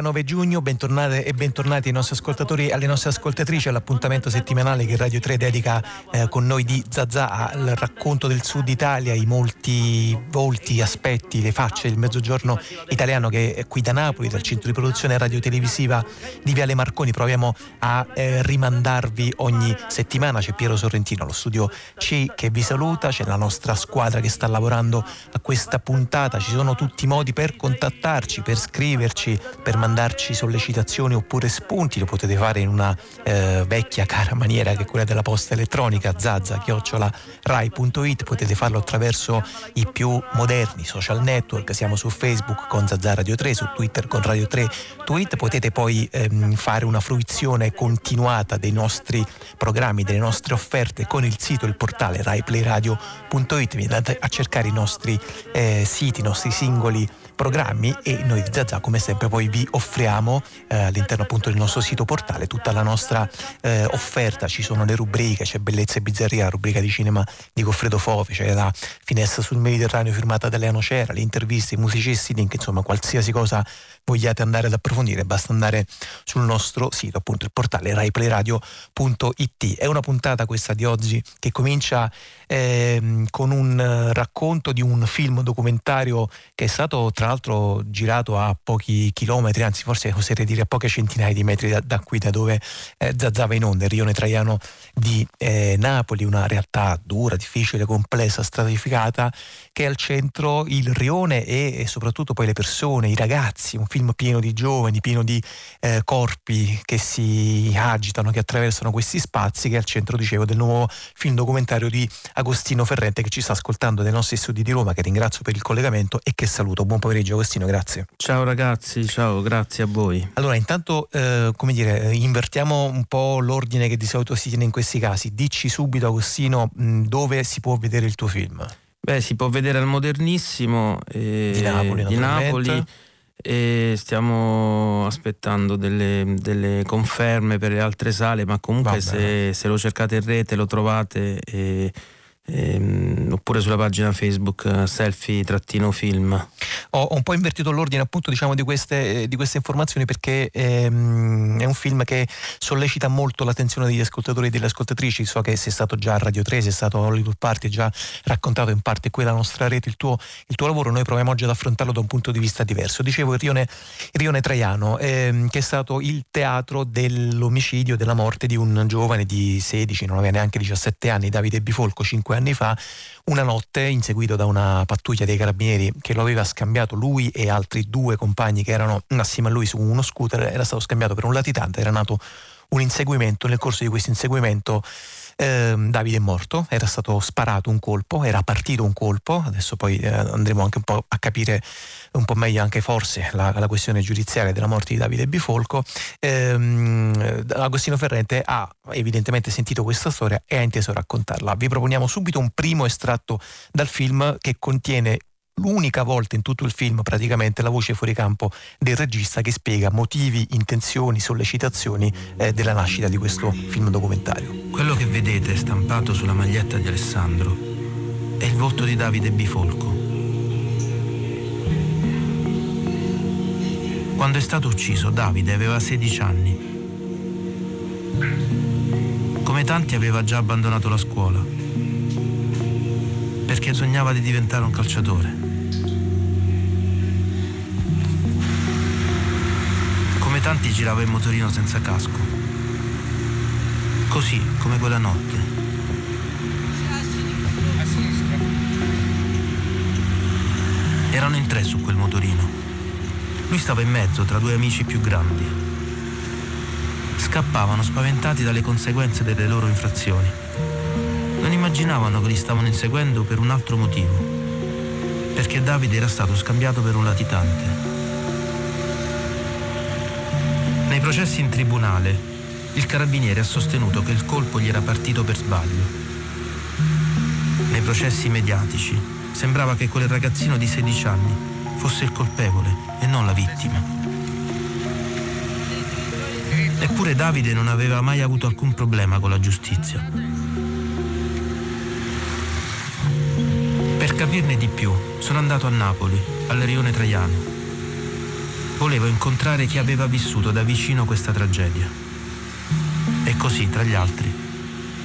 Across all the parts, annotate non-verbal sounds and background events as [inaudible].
domenica 9 giugno, bentornate e bentornati ai nostri ascoltatori e alle nostre ascoltatrici all'appuntamento settimanale che Radio 3 dedica eh, con noi di Zazà al racconto del sud Italia, i molti volti, aspetti, le facce del mezzogiorno italiano che è qui da Napoli, dal centro di produzione radiotelevisiva di Viale Marconi. Proviamo a eh, rimandarvi ogni settimana. C'è Piero Sorrentino allo studio C che vi saluta, c'è la nostra squadra che sta lavorando a questa puntata, ci sono tutti i modi per contattarci, per scriverci, per mandarci sollecitazioni oppure spunti, lo potete fare in una eh, vecchia cara maniera che è quella della posta elettronica zazza-rai.it, potete farlo attraverso i più moderni social network, siamo su Facebook con Zazza Radio 3, su Twitter con Radio 3 Tweet, potete poi ehm, fare una fruizione continuata dei nostri programmi, delle nostre offerte con il sito, il portale raiplayradio.it, andate a cercare i nostri eh, siti, i nostri singoli programmi e noi di Zazà come sempre poi vi offriamo eh, all'interno appunto del nostro sito portale tutta la nostra eh, offerta, ci sono le rubriche, c'è Bellezza e Bizzarria, la rubrica di cinema di Goffredo Fofi, c'è la finestra sul Mediterraneo firmata da Lea Nocera, le interviste, i musicisti, link, insomma qualsiasi cosa vogliate andare ad approfondire basta andare sul nostro sito appunto il portale raiplayradio.it è una puntata questa di oggi che comincia eh, con un racconto di un film documentario che è stato tra l'altro girato a pochi chilometri anzi forse oserei dire a poche centinaia di metri da, da qui da dove eh, zazzava in onda il rione Traiano di eh, Napoli una realtà dura, difficile, complessa, stratificata che è al centro il rione e, e soprattutto poi le persone, i ragazzi un film pieno di giovani, pieno di eh, corpi che si agitano, che attraversano questi spazi, che è al centro, dicevo, del nuovo film documentario di Agostino Ferrente che ci sta ascoltando dai nostri studi di Roma, che ringrazio per il collegamento e che saluto. Buon pomeriggio Agostino, grazie. Ciao ragazzi, ciao, grazie a voi. Allora, intanto, eh, come dire, invertiamo un po' l'ordine che di solito si tiene in questi casi. Dici subito Agostino dove si può vedere il tuo film. Beh, si può vedere al Modernissimo eh, di Napoli. Di Napoli e stiamo aspettando delle, delle, conferme per le altre sale, ma comunque se, se, lo cercate in rete lo trovate. E, ehm, oppure sulla pagina Facebook eh, selfie-film. Ho un po' invertito l'ordine appunto diciamo di queste, di queste informazioni perché ehm, è un film che sollecita molto l'attenzione degli ascoltatori e delle ascoltatrici. So che sei stato già a Radio 3, sei stato a Hollywood Party, hai già raccontato in parte qui la nostra rete il tuo, il tuo, lavoro. Noi proviamo oggi ad affrontarlo da un punto di vista diverso. Dicevo Rione, Rione Traiano, ehm, che è stato il teatro dell'omicidio, della morte di un giovane di 16, non aveva neanche 17 anni, Davide Bifolco, 5 anni fa, una notte inseguito da una pattuglia dei carabinieri che lo aveva scambiato lui e altri due compagni che erano assieme a lui su uno scooter, era stato scambiato per un latitante, era nato un inseguimento, nel corso di questo inseguimento eh, Davide è morto, era stato sparato un colpo, era partito un colpo, adesso poi eh, andremo anche un po' a capire un po' meglio anche forse la, la questione giudiziaria della morte di Davide Bifolco. Ehm, Agostino Ferrente ha evidentemente sentito questa storia e ha inteso raccontarla. Vi proponiamo subito un primo estratto dal film che contiene l'unica volta in tutto il film praticamente la voce fuori campo del regista che spiega motivi, intenzioni, sollecitazioni eh, della nascita di questo film documentario. Quello che vedete stampato sulla maglietta di Alessandro è il volto di Davide Bifolco. Quando è stato ucciso Davide aveva 16 anni. Come tanti aveva già abbandonato la scuola perché sognava di diventare un calciatore. come tanti girava in motorino senza casco. Così come quella notte. Erano in tre su quel motorino. Lui stava in mezzo tra due amici più grandi. Scappavano spaventati dalle conseguenze delle loro infrazioni. Non immaginavano che li stavano inseguendo per un altro motivo. Perché Davide era stato scambiato per un latitante nei processi in tribunale, il carabiniere ha sostenuto che il colpo gli era partito per sbaglio. Nei processi mediatici sembrava che quel ragazzino di 16 anni fosse il colpevole e non la vittima. Eppure Davide non aveva mai avuto alcun problema con la giustizia. Capirne di più, sono andato a Napoli, al Rione Traiano Volevo incontrare chi aveva vissuto da vicino questa tragedia. E così, tra gli altri,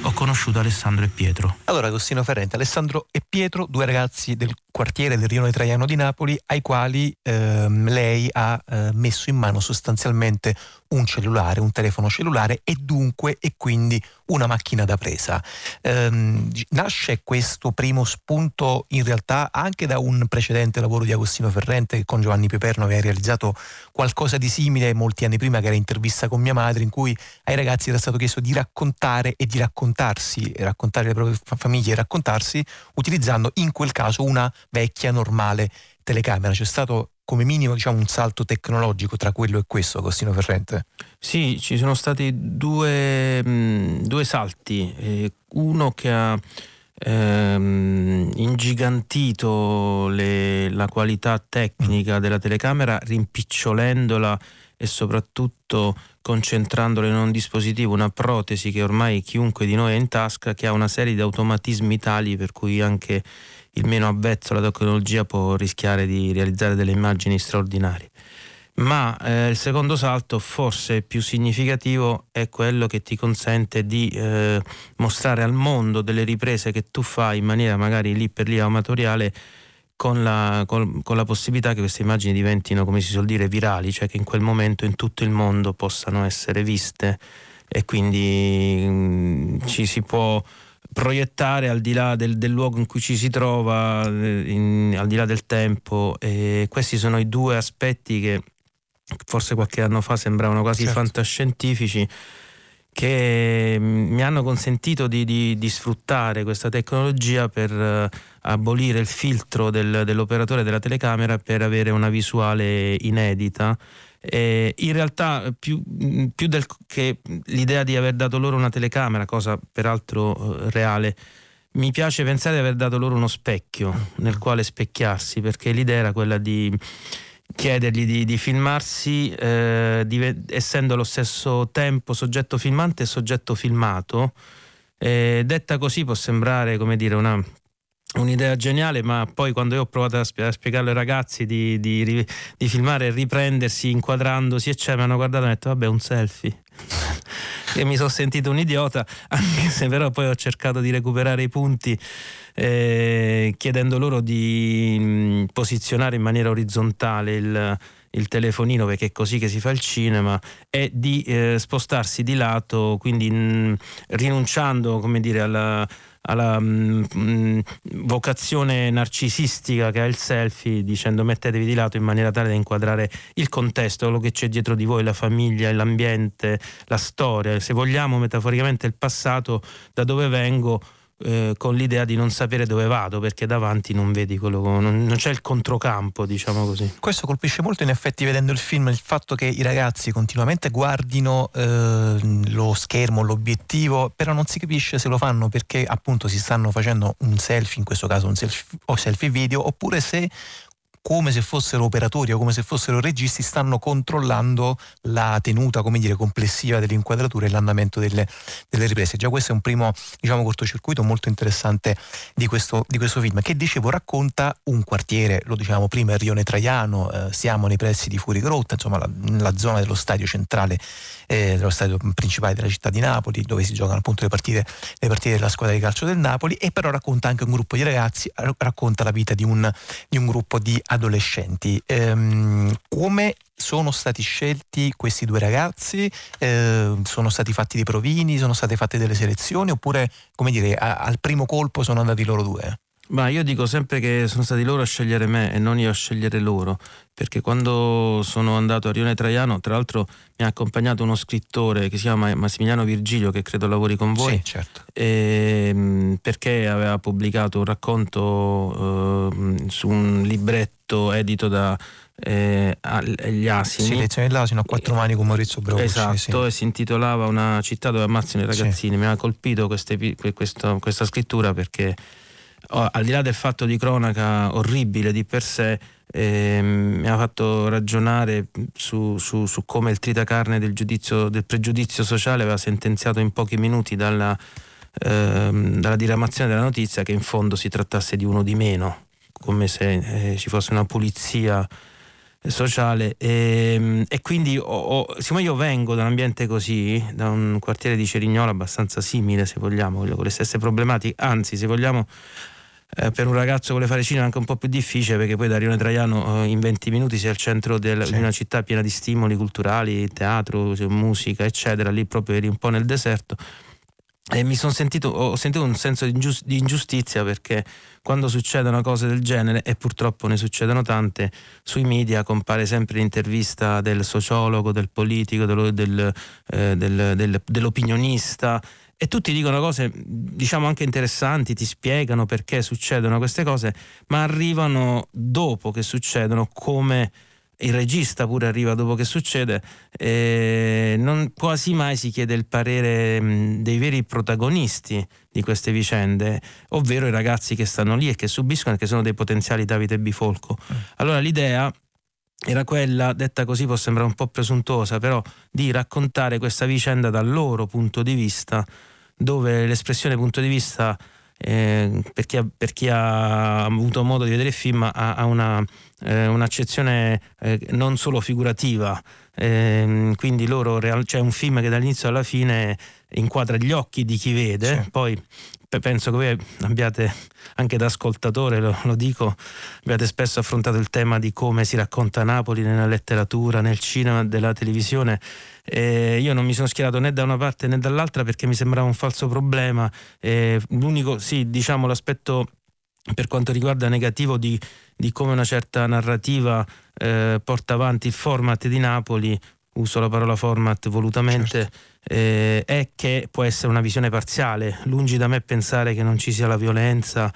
ho conosciuto Alessandro e Pietro. Allora, Agostino Ferrente, Alessandro e Pietro, due ragazzi del quartiere del Rione Traiano di Napoli, ai quali ehm, lei ha eh, messo in mano sostanzialmente un cellulare, un telefono cellulare e dunque e quindi una macchina da presa. Ehm, nasce questo primo spunto in realtà anche da un precedente lavoro di Agostino Ferrente che con Giovanni Peperno aveva realizzato qualcosa di simile molti anni prima che era intervista con mia madre in cui ai ragazzi era stato chiesto di raccontare e di raccontarsi, raccontare le proprie famiglie e raccontarsi utilizzando in quel caso una vecchia normale telecamera. C'è stato come minimo diciamo, un salto tecnologico tra quello e questo, Agostino Ferrente? Sì, ci sono stati due, mh, due salti. Eh, uno che ha ehm, ingigantito le, la qualità tecnica della telecamera, rimpicciolendola e soprattutto concentrandola in un dispositivo, una protesi che ormai chiunque di noi ha in tasca, che ha una serie di automatismi tali per cui anche il meno avvezzo alla tecnologia può rischiare di realizzare delle immagini straordinarie. Ma eh, il secondo salto, forse più significativo, è quello che ti consente di eh, mostrare al mondo delle riprese che tu fai in maniera magari lì per lì amatoriale con la, con, con la, possibilità che queste immagini diventino, come si suol dire, virali, cioè che in quel momento in tutto il mondo possano essere viste e quindi mh, mm, ci si può proiettare al di là del, del, luogo in cui ci si trova, eh, in, al di là del tempo. E questi sono i due aspetti che forse qualche anno fa sembravano quasi certo. fantascientifici che mm, mi hanno consentito di, di, di, sfruttare questa tecnologia per uh, abolire il filtro del, dell'operatore della telecamera per avere una visuale inedita eh, in realtà più, più, del che l'idea di aver dato loro una telecamera, cosa peraltro eh, reale, mi piace pensare di aver dato loro uno specchio nel quale specchiarsi, perché l'idea era quella di chiedergli di, di filmarsi eh, di, essendo allo stesso tempo soggetto filmante e soggetto filmato. Eh, detta così può sembrare come dire una un'idea geniale, ma poi quando io ho provato a, spie- a spiegarlo ai ragazzi di, di, di, filmare e riprendersi inquadrandosi, eccetera, mi hanno guardato e hanno detto vabbè un selfie. [laughs] e mi sono sentito un idiota, [laughs] anche se però poi ho cercato di recuperare i punti eh, chiedendo loro di mh, posizionare in maniera orizzontale il, il telefonino perché è così che si fa il cinema e di eh, spostarsi di lato quindi mh, rinunciando come dire alla alla mh, mm, mm, vocazione narcisistica che ha il selfie dicendo mettetevi di lato in maniera tale da inquadrare il contesto, quello che c'è dietro di voi, la famiglia, l'ambiente, la storia, se vogliamo metaforicamente il passato, da dove vengo, eh, con l'idea di non sapere dove vado perché davanti non vedi quello, non, non, c'è il controcampo, diciamo così. Questo colpisce molto in effetti vedendo il film il fatto che i ragazzi continuamente guardino eh, lo schermo, l'obiettivo, però non si capisce se lo fanno perché appunto si stanno facendo un selfie, in questo caso un selfie o selfie video, oppure se come se fossero operatori o come se fossero registi, stanno controllando la tenuta, dire, complessiva dell'inquadratura e l'andamento delle, delle riprese. Già questo è un primo, diciamo, cortocircuito molto interessante di questo, di questo film, che dicevo racconta un quartiere, lo diciamo prima, il Rione Traiano, eh, siamo nei pressi di Furigrotta, insomma la, la zona dello stadio centrale, eh, dello stadio principale della città di Napoli, dove si giocano appunto le partite, le partite della squadra di calcio del Napoli, e però racconta anche un gruppo di ragazzi, racconta la vita di un, di un gruppo di adolescenti. Ehm, come sono stati scelti questi due ragazzi? Eh, sono stati fatti dei provini? Sono state fatte delle selezioni? Oppure, come dire, a, al primo colpo sono andati loro due? Ma io dico sempre che sono stati loro a scegliere me e non io a scegliere loro, perché quando sono andato a Rione Traiano, tra l'altro mi ha accompagnato uno scrittore che si chiama Massimiliano Virgilio, che credo lavori con voi, sì, certo. e, ehm, perché aveva pubblicato un racconto eh, su un libretto edito da eh, agli asini. Sì, lezioni dell'asino a quattro mani con Maurizio Braucci. Esatto, sì. e si intitolava Una città dove ammazzano i ragazzini. Sì. Mi ha colpito queste, questa, questa scrittura perché al di là del fatto di cronaca orribile di per sé, eh, mi ha fatto ragionare su, su, su, come il tritacarne del, giudizio, del pregiudizio sociale aveva sentenziato in pochi minuti dalla, ehm, dalla diramazione della notizia che in fondo si trattasse di uno di meno, come se eh, ci fosse una pulizia sociale. E, ehm, e quindi ho, ho, siccome io vengo da un ambiente così, da un quartiere di Cerignola abbastanza simile se vogliamo, con le stesse problematiche, anzi se vogliamo eh, per un ragazzo che vuole fare cinema è anche un po' più difficile perché poi da Rione Traiano eh, in 20 minuti sei al centro del, sì. di una città piena di stimoli culturali, teatro, musica eccetera, lì proprio eri un po' nel deserto e mi sono sentito, ho sentito un senso di, ingiust- di, ingiustizia perché quando succedono cose del genere, e purtroppo ne succedono tante, sui media compare sempre l'intervista del sociologo, del politico, del, eh, del, del, dell'opinionista e tutti dicono cose diciamo anche interessanti, ti spiegano perché succedono queste cose, ma arrivano dopo che succedono come il regista pure arriva dopo che succede, eh, non, quasi mai si chiede il parere mh, dei veri protagonisti di queste vicende, ovvero i ragazzi che stanno lì e che subiscono e che sono dei potenziali Davide Bifolco. Mm. Allora l'idea era quella, detta così può sembrare un po' presuntuosa, però di raccontare questa vicenda dal loro punto di vista, dove l'espressione punto di vista eh, per, chi ha, per, chi ha, avuto modo di vedere il film ha, ha una, eh, un'accezione eh, non solo figurativa, ehm, quindi loro c'è cioè un film che dall'inizio alla fine inquadra gli occhi di chi vede, sì. poi penso che voi abbiate anche da ascoltatore, lo, lo, dico, abbiate spesso affrontato il tema di come si racconta Napoli nella letteratura, nel cinema, della televisione. Eh, io non mi sono schierato né da una parte né dall'altra perché mi sembrava un falso problema. Eh, l'unico, sì, diciamo l'aspetto per quanto riguarda negativo di, di come una certa narrativa eh, porta avanti il format di Napoli, uso la parola format volutamente. Certo eh, è che può essere una visione parziale. Lungi da me pensare che non ci sia la violenza,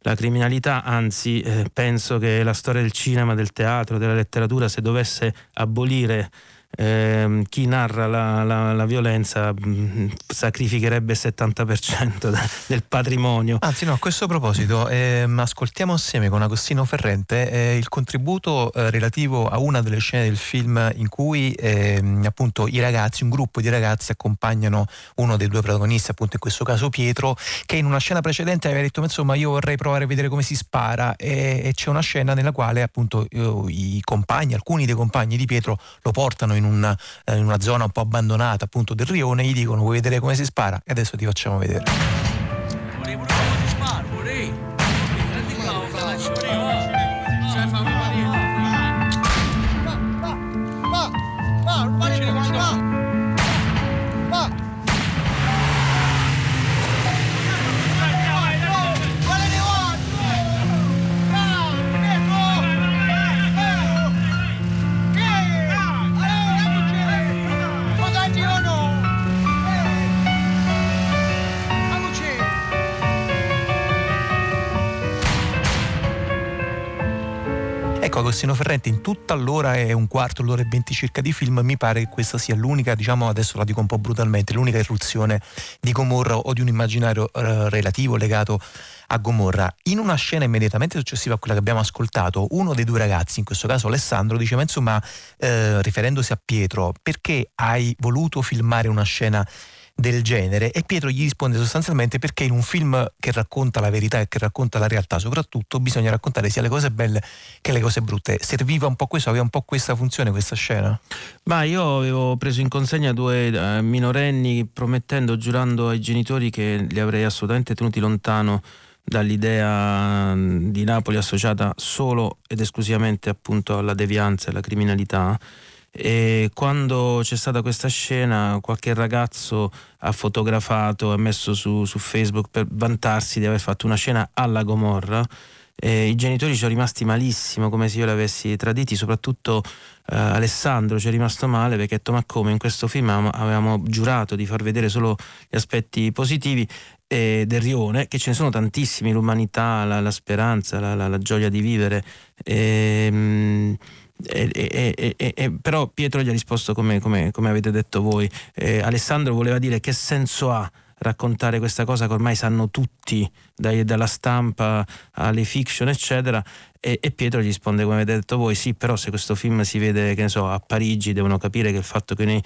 la criminalità, anzi eh, penso che la storia del cinema, del teatro, della letteratura, se dovesse abolire eh, chi narra la, la, la violenza mh, mm, sacrificherebbe il 70% del patrimonio. Anzi no, a questo proposito ehm, ascoltiamo assieme con Agostino Ferrente eh, il contributo eh, relativo a una delle scene del film in cui ehm, appunto i ragazzi, un gruppo di ragazzi accompagnano uno dei due protagonisti, appunto in questo caso Pietro, che in una scena precedente aveva detto insomma io vorrei provare a vedere come si spara e, e c'è una scena nella quale appunto io, i compagni, alcuni dei compagni di Pietro lo portano in in una, eh, in una zona un po' abbandonata appunto del rione, gli dicono vuoi vedere come si spara? E adesso ti facciamo vedere. Agostino Ferrente, in tutta l'ora e un quarto, l'ora e venti circa di film, mi pare che questa sia l'unica, diciamo adesso la dico un po' brutalmente, l'unica irruzione di Gomorra o di un immaginario eh, relativo legato a Gomorra. In una scena immediatamente successiva a quella che abbiamo ascoltato, uno dei due ragazzi, in questo caso Alessandro, diceva insomma, eh, riferendosi a Pietro, perché hai voluto filmare una scena del genere e Pietro gli risponde sostanzialmente perché in un film che racconta la verità e che racconta la realtà soprattutto bisogna raccontare sia le cose belle che le cose brutte. Serviva un po' questo, aveva un po' questa funzione questa scena? Ma io avevo preso in consegna due uh, minorenni promettendo, giurando ai genitori che li avrei assolutamente tenuti lontano dall'idea di Napoli associata solo ed esclusivamente appunto alla devianza e alla criminalità e quando c'è stata questa scena qualche ragazzo ha fotografato e messo su, su, Facebook per vantarsi di aver fatto una scena alla Gomorra e i genitori ci sono rimasti malissimo come se io li avessi traditi soprattutto eh, Alessandro ci è rimasto male perché ha detto ma come in questo film avevamo giurato di far vedere solo gli aspetti positivi eh, del rione, che ce ne sono tantissimi, l'umanità, la, la speranza, la, la, la, gioia di vivere. E, ehm, mh, e, e, e, però Pietro gli ha risposto come, come, come avete detto voi. Eh, Alessandro voleva dire che senso ha raccontare questa cosa che ormai sanno tutti, dai, dalla stampa alle fiction, eccetera. E, e, Pietro gli risponde come avete detto voi, sì, però se questo film si vede, che ne so, a Parigi devono capire che il fatto che noi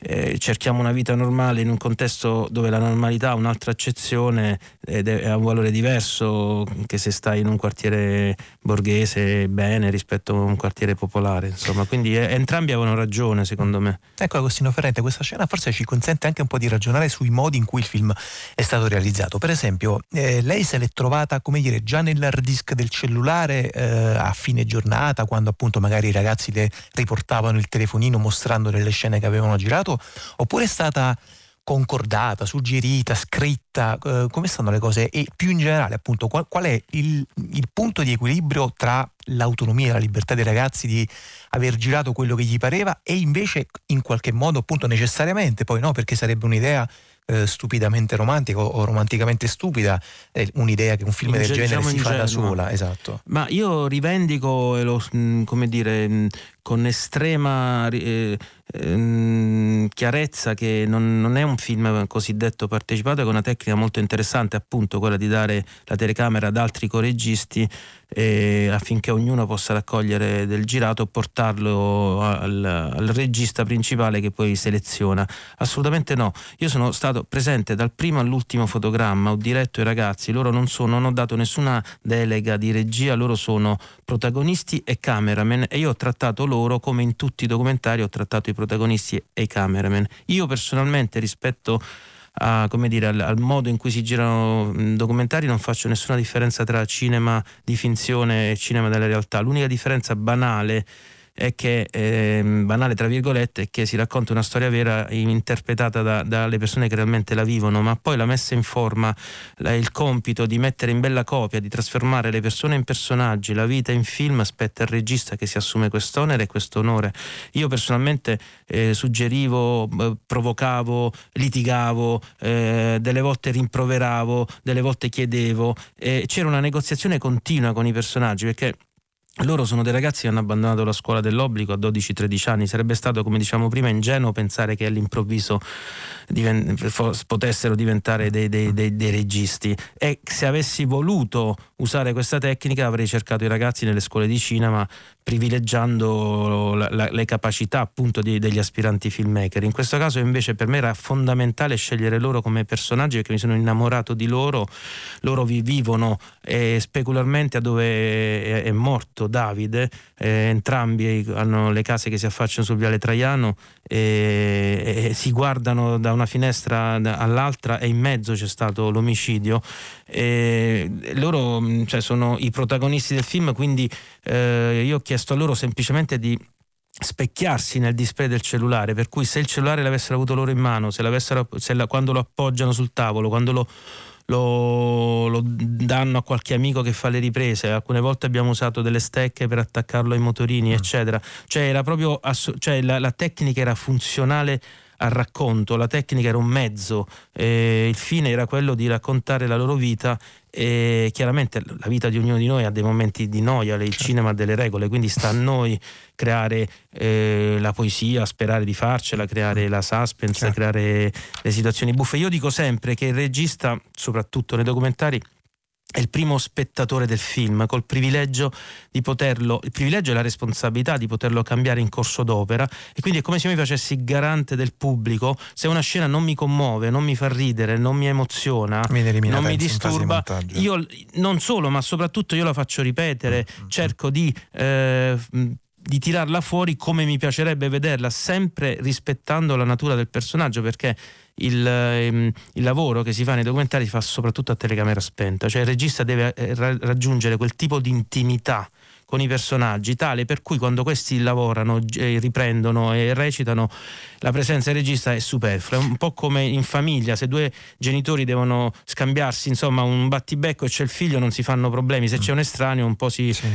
eh, cerchiamo una vita normale in un contesto dove la normalità ha un'altra accezione ed è, ha un valore diverso che se stai in un quartiere borghese bene rispetto a un quartiere popolare insomma. Quindi eh, entrambi avevano ragione secondo me. Ecco Agostino Ferrente questa scena forse ci consente anche un po' di ragionare sui modi in cui il film è stato realizzato. Per esempio eh, lei se l'è trovata come dire già nell'hard disk del cellulare eh, a fine giornata quando appunto magari i ragazzi le riportavano il telefonino mostrandole le scene che avevano girato passato oppure è stata concordata, suggerita, scritta, eh, come stanno le cose? E più in generale appunto qual, qual è il, il, punto di equilibrio tra l'autonomia e la libertà dei ragazzi di aver girato quello che gli pareva e invece in qualche modo appunto necessariamente poi no perché sarebbe un'idea eh, stupidamente romantica o romanticamente stupida è un'idea che un film in del genere diciamo si fa da sola esatto. Ma io rivendico lo, mm, come dire mm, con estrema eh, ehm, chiarezza che non, non, è un film cosiddetto partecipato, è una tecnica molto interessante, appunto quella di dare la telecamera ad altri coregisti eh, affinché ognuno possa raccogliere del girato e portarlo al, al, regista principale che poi seleziona. Assolutamente no. Io sono stato presente dal primo all'ultimo fotogramma, ho diretto i ragazzi, loro non, sono, non ho dato nessuna delega di regia, loro sono protagonisti e cameraman e io ho trattato loro come in tutti i documentari ho trattato i protagonisti e i cameraman. Io personalmente rispetto a, dire, al, al, modo in cui si girano documentari non faccio nessuna differenza tra cinema di finzione e cinema della realtà. L'unica differenza banale è che, eh, banale tra virgolette, è che si racconta una storia vera interpretata da, dalle persone che realmente la vivono, ma poi la messa in forma, la, il compito di mettere in bella copia, di trasformare le persone in personaggi, la vita in film, spetta al regista che si assume quest'onere e quest'onore. Io personalmente eh, suggerivo, eh, provocavo, litigavo, eh, delle volte rimproveravo, delle volte chiedevo, c'era una negoziazione continua con i personaggi perché loro sono dei ragazzi che hanno abbandonato la scuola dell'obbligo a 12-13 anni. Sarebbe stato, come diciamo prima, ingenuo pensare che all'improvviso diven- potessero diventare dei, dei, dei, dei, registi. E se avessi voluto usare questa tecnica avrei cercato i ragazzi nelle scuole di cinema privilegiando la, la, le capacità appunto di, degli aspiranti filmmaker. In questo caso invece per me era fondamentale scegliere loro come personaggi perché mi sono innamorato di loro, loro vi vivono eh, specularmente a dove è, è morto Davide, eh, entrambi hanno le case che si affacciano sul viale Traiano e, e si guardano da una finestra all'altra e in mezzo c'è stato l'omicidio. E loro cioè, sono i protagonisti del film, quindi eh, io ho chiesto a loro semplicemente di specchiarsi nel display del cellulare, per cui se il cellulare l'avessero avuto loro in mano, se se la, quando lo appoggiano sul tavolo, quando lo, lo, lo, danno a qualche amico che fa le riprese, alcune volte abbiamo usato delle stecche per attaccarlo ai motorini, mm. eccetera. Cioè, era proprio cioè, la, la tecnica era funzionale al racconto, la tecnica era un mezzo, eh, il fine era quello di raccontare la loro vita e chiaramente la vita di ognuno di noi ha dei momenti di noia, il certo. cinema ha delle regole, quindi sta a noi creare eh, la poesia, sperare di farcela, creare la suspense, certo. creare le situazioni buffe. Io dico sempre che il regista, soprattutto nei documentari, è il primo spettatore del film, col privilegio di poterlo, il privilegio e la responsabilità di poterlo cambiare in corso d'opera. E quindi è come se mi facessi garante del pubblico, se una scena non mi commuove, non mi fa ridere, non mi emoziona, mi non mi disturba, io non solo, ma soprattutto io la faccio ripetere, mm-hmm. cerco di... Eh, di tirarla fuori come mi piacerebbe vederla, sempre rispettando la natura del personaggio, perché il, ehm, il, lavoro che si fa nei documentari si fa soprattutto a telecamera spenta, cioè il regista deve eh, raggiungere quel tipo di intimità con i personaggi, tale per cui quando questi lavorano, eh, riprendono e recitano, la presenza del regista è superflua. È un po' come in famiglia, se due genitori devono scambiarsi insomma, un battibecco e c'è il figlio non si fanno problemi, se c'è un estraneo un po' si, sì.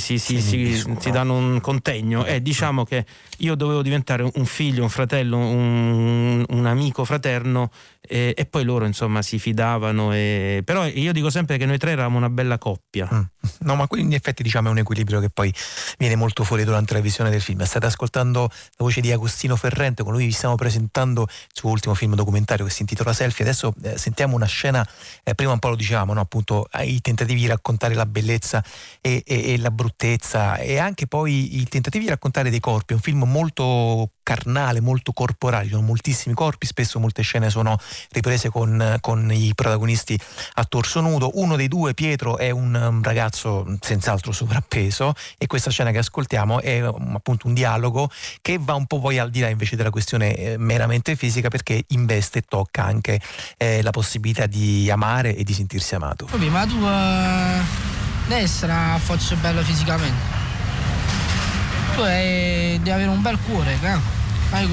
si, si, si danno un contegno. E diciamo che io dovevo diventare un figlio, un fratello, un, un amico fraterno e, e, poi loro insomma si fidavano. E... Però io dico sempre che noi tre eravamo una bella coppia. Mm No, ma in effetti diciamo è un equilibrio che poi viene molto fuori durante la visione del film. State ascoltando la voce di Agostino Ferrente, con lui vi stiamo presentando il suo ultimo film documentario che si intitola Selfie. Adesso eh, sentiamo una scena, eh, prima un po' lo dicevamo, no? appunto i tentativi di raccontare la bellezza e, e, e la bruttezza e anche poi i tentativi di raccontare dei corpi. È un film molto carnale, molto corporale, ci sono moltissimi corpi, spesso molte scene sono riprese con, con i protagonisti a torso nudo. Uno dei due, Pietro, è un ragazzo senz'altro sovrappeso e questa scena che ascoltiamo è um, appunto un dialogo che va un po' poi al di là invece della questione eh, meramente fisica perché investe e tocca anche eh, la possibilità di amare e di sentirsi amato. Vabbè, ma tu eh, devi essere forse bello fisicamente. Tu devi avere un bel cuore, eh? Fai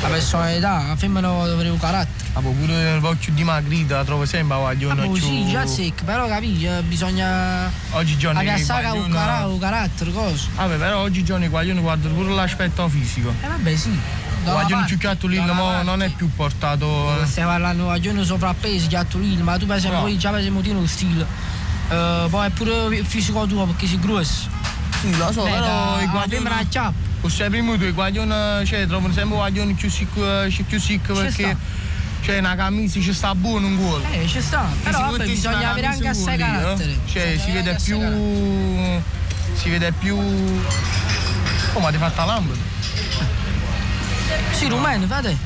La personalità, la femmina deve avere un carattere. Ah, pure il voglio dimagrito la trovo sempre voglio ah, sì, già secco, però capisci, eh, bisogna. Oggi giorno sa un, cara- un carattere, cosa. Vabbè, però oggi giorno qua io guardo pure l'aspetto fisico. Eh vabbè sì. Guaglione più Chiattolino non è più portato. Stiamo parlando di guaglione sovrappeso, Chiattolino, ma tu per esempio no. già per esempio lo stile. Uh, poi è pure il fisico tuo perché sei grosso. Lo so, Beh, però da, i guaglioni. Sembra ciappa. Questo è il primo due guaglioni, cioè trovano sempre guaglioni più sicchi più sic perché cioè una camicia ci sta buono un cuore. Eh, ci sta. Però vabbè, bisogna avere anche assai carattere. Cioè si vede più. Si vede più. Oh ma ti fatta lampo? Sì, rumeno, fate.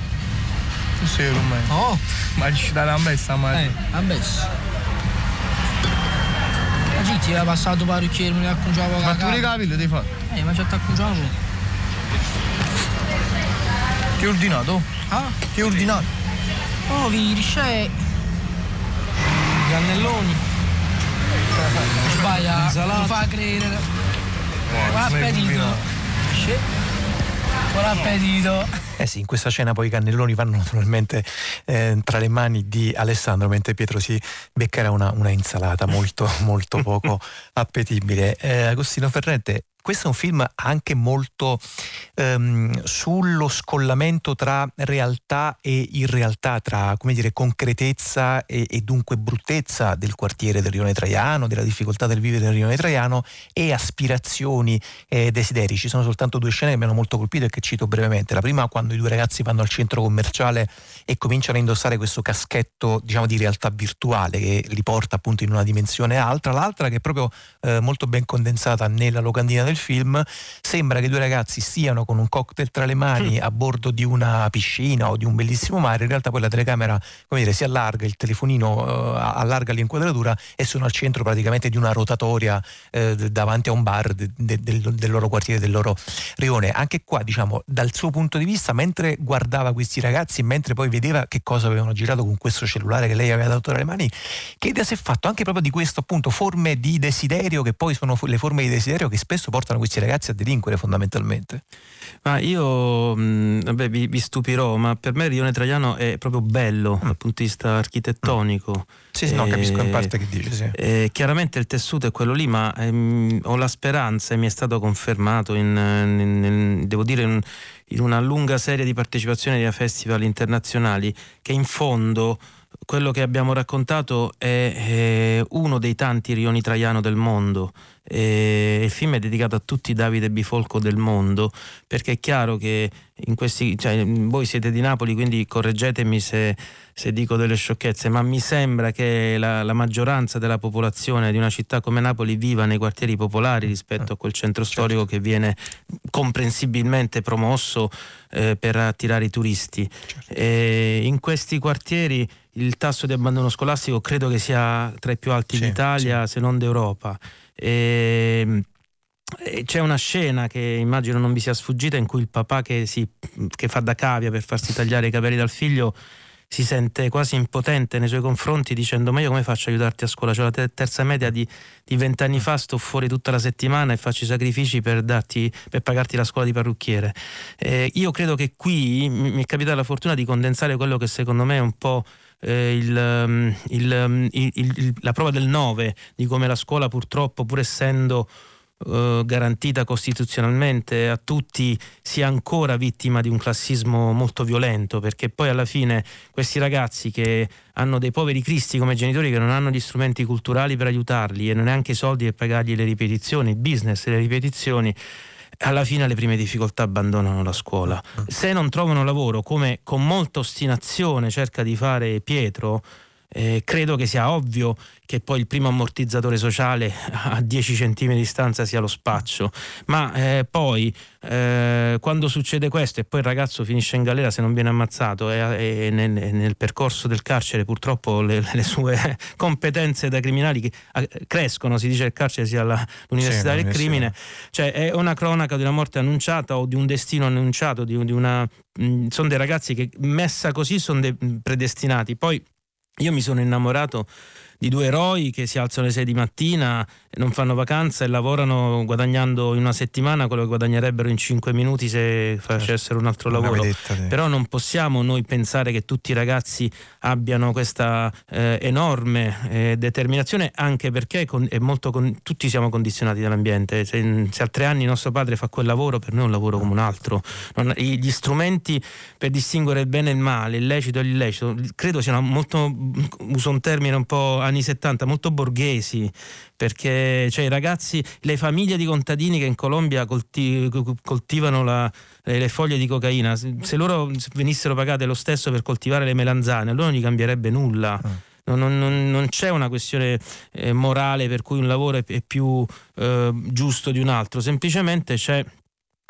Tu sei rumeno. Oh. Ma ci dai la messa, ma. Eh, la messa. Oggi ti era passato parrucchiere, mi accunciavo la Ma tu le capille ti fai? Eh, ma c'è t'accunciavo. Che ordinato? Ah? Che ordinato? Oh, vi c'è. Cannelloni. [laughs] Sbaglia, non fa credere. Buon appetito. Buon appetito. Eh sì, in questa scena poi i cannelloni vanno naturalmente eh, tra le mani di Alessandro, mentre Pietro si beccherà una, una insalata molto, [laughs] molto poco [laughs] appetibile. Eh, Agostino Ferrente, questo è un film anche molto ehm, sullo scollamento tra realtà e irrealtà, tra come dire, concretezza e, e, dunque bruttezza del quartiere del Rione Traiano, della difficoltà del vivere nel Rione Traiano e aspirazioni e desideri. Ci sono soltanto due scene che mi hanno molto colpito e che cito brevemente. La prima quando i due ragazzi vanno al centro commerciale e cominciano a indossare questo caschetto diciamo di realtà virtuale che li porta appunto in una dimensione altra, l'altra che è proprio eh, molto ben condensata nella locandina del film sembra che i due ragazzi stiano con un cocktail tra le mani mm. a bordo di una piscina o di un bellissimo mare, in realtà poi la telecamera come dire, si allarga, il telefonino uh, allarga l'inquadratura e sono al centro praticamente di una rotatoria uh, davanti a un bar de, de, del, del, loro quartiere, del loro rione. Anche qua, diciamo, dal suo punto di vista, mentre guardava questi ragazzi, mentre poi vedeva che cosa avevano girato con questo cellulare che lei aveva dato tra le mani, che idea si è fatto anche proprio di questo appunto forme di desiderio che poi sono le forme di desiderio che spesso portano questi ragazzi a delinquere fondamentalmente? Ma io mh, vabbè, vi, vi, stupirò, ma per me Rione Traiano è proprio bello mm. dal punto di vista architettonico. Mm. Sì, sì, no, capisco in parte che dici. Sì. Eh, chiaramente il tessuto è quello lì, ma ehm, ho la speranza e mi è stato confermato in, in, in devo dire, in, in una lunga serie di partecipazioni a festival internazionali che in fondo quello che abbiamo raccontato è, è uno dei tanti rioni Traiano del mondo. E il film è dedicato a tutti i Davide Bifolco del mondo perché è chiaro che in questi, cioè, voi siete di Napoli quindi correggetemi se, se, dico delle sciocchezze ma mi sembra che la, la, maggioranza della popolazione di una città come Napoli viva nei quartieri popolari rispetto a quel centro storico che viene comprensibilmente promosso eh, per attirare i turisti certo. in questi quartieri il tasso di abbandono scolastico credo che sia tra i più alti sì, d'Italia, sì. se non d'Europa. E, c'è una scena che immagino non vi sia sfuggita in cui il papà che, si, che fa da cavia per farsi tagliare i capelli dal figlio si sente quasi impotente nei suoi confronti dicendo ma io come faccio a aiutarti a scuola? Cioè la terza media di vent'anni fa sto fuori tutta la settimana e faccio i sacrifici per, darti, per pagarti la scuola di parrucchiere. Eh, io credo che qui mi è capitata la fortuna di condensare quello che secondo me è un po' eh, il, il, il, la prova del 9 di come la scuola purtroppo pur essendo eh, garantita costituzionalmente a tutti sia ancora vittima di un classismo molto violento, perché poi alla fine questi ragazzi che hanno dei poveri cristi come genitori che non hanno gli strumenti culturali per aiutarli e non neanche i soldi per pagargli le ripetizioni, il business le ripetizioni, alla fine alle prime difficoltà abbandonano la scuola. Se non trovano lavoro, come con molta ostinazione cerca di fare Pietro, eh, credo che sia ovvio che poi il primo ammortizzatore sociale a 10 cm di distanza sia lo spaccio, ma eh, poi eh, quando succede questo e poi il ragazzo finisce in galera se non viene ammazzato e, e nel, nel, percorso del carcere purtroppo le, le sue [laughs] competenze da criminali crescono, si dice che il carcere sia la, l'università sì, del crimine, cioè è una cronaca di una morte annunciata o di un destino annunciato, di, di una, mh, sono dei ragazzi che messa così sono predestinati, poi io mi sono innamorato di due eroi che si alzano alle 6 di mattina, non fanno vacanza e lavorano guadagnando in una settimana quello che guadagnerebbero in 5 minuti se facessero un altro lavoro. Vedetta, sì. Però non possiamo noi pensare che tutti i ragazzi abbiano questa eh, enorme eh, determinazione, anche perché con, con, tutti siamo condizionati dall'ambiente. Se, se, a tre anni nostro padre fa quel lavoro, per noi è un lavoro come un altro. Non, gli strumenti per distinguere il bene e il male, il lecito e l'illecito, credo siano molto, uso un termine un po' anni 70, molto borghesi, perché cioè, i ragazzi, le famiglie di contadini che in Colombia colti, coltivano la, le foglie di cocaina, se loro venissero pagate lo stesso per coltivare le melanzane, allora non gli cambierebbe nulla. Mm. Non, non, non, c'è una questione eh, morale per cui un lavoro è, è più eh, giusto di un altro, semplicemente c'è